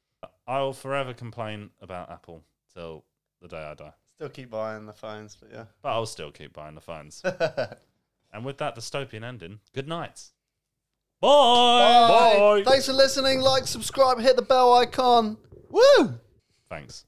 I will forever complain about Apple till the day I die. still keep buying the phones, but yeah. But I'll still keep buying the phones. <laughs> and with that dystopian ending, good night. Bye. Bye. Thanks for listening. Like, subscribe, hit the bell icon. Woo! Thanks.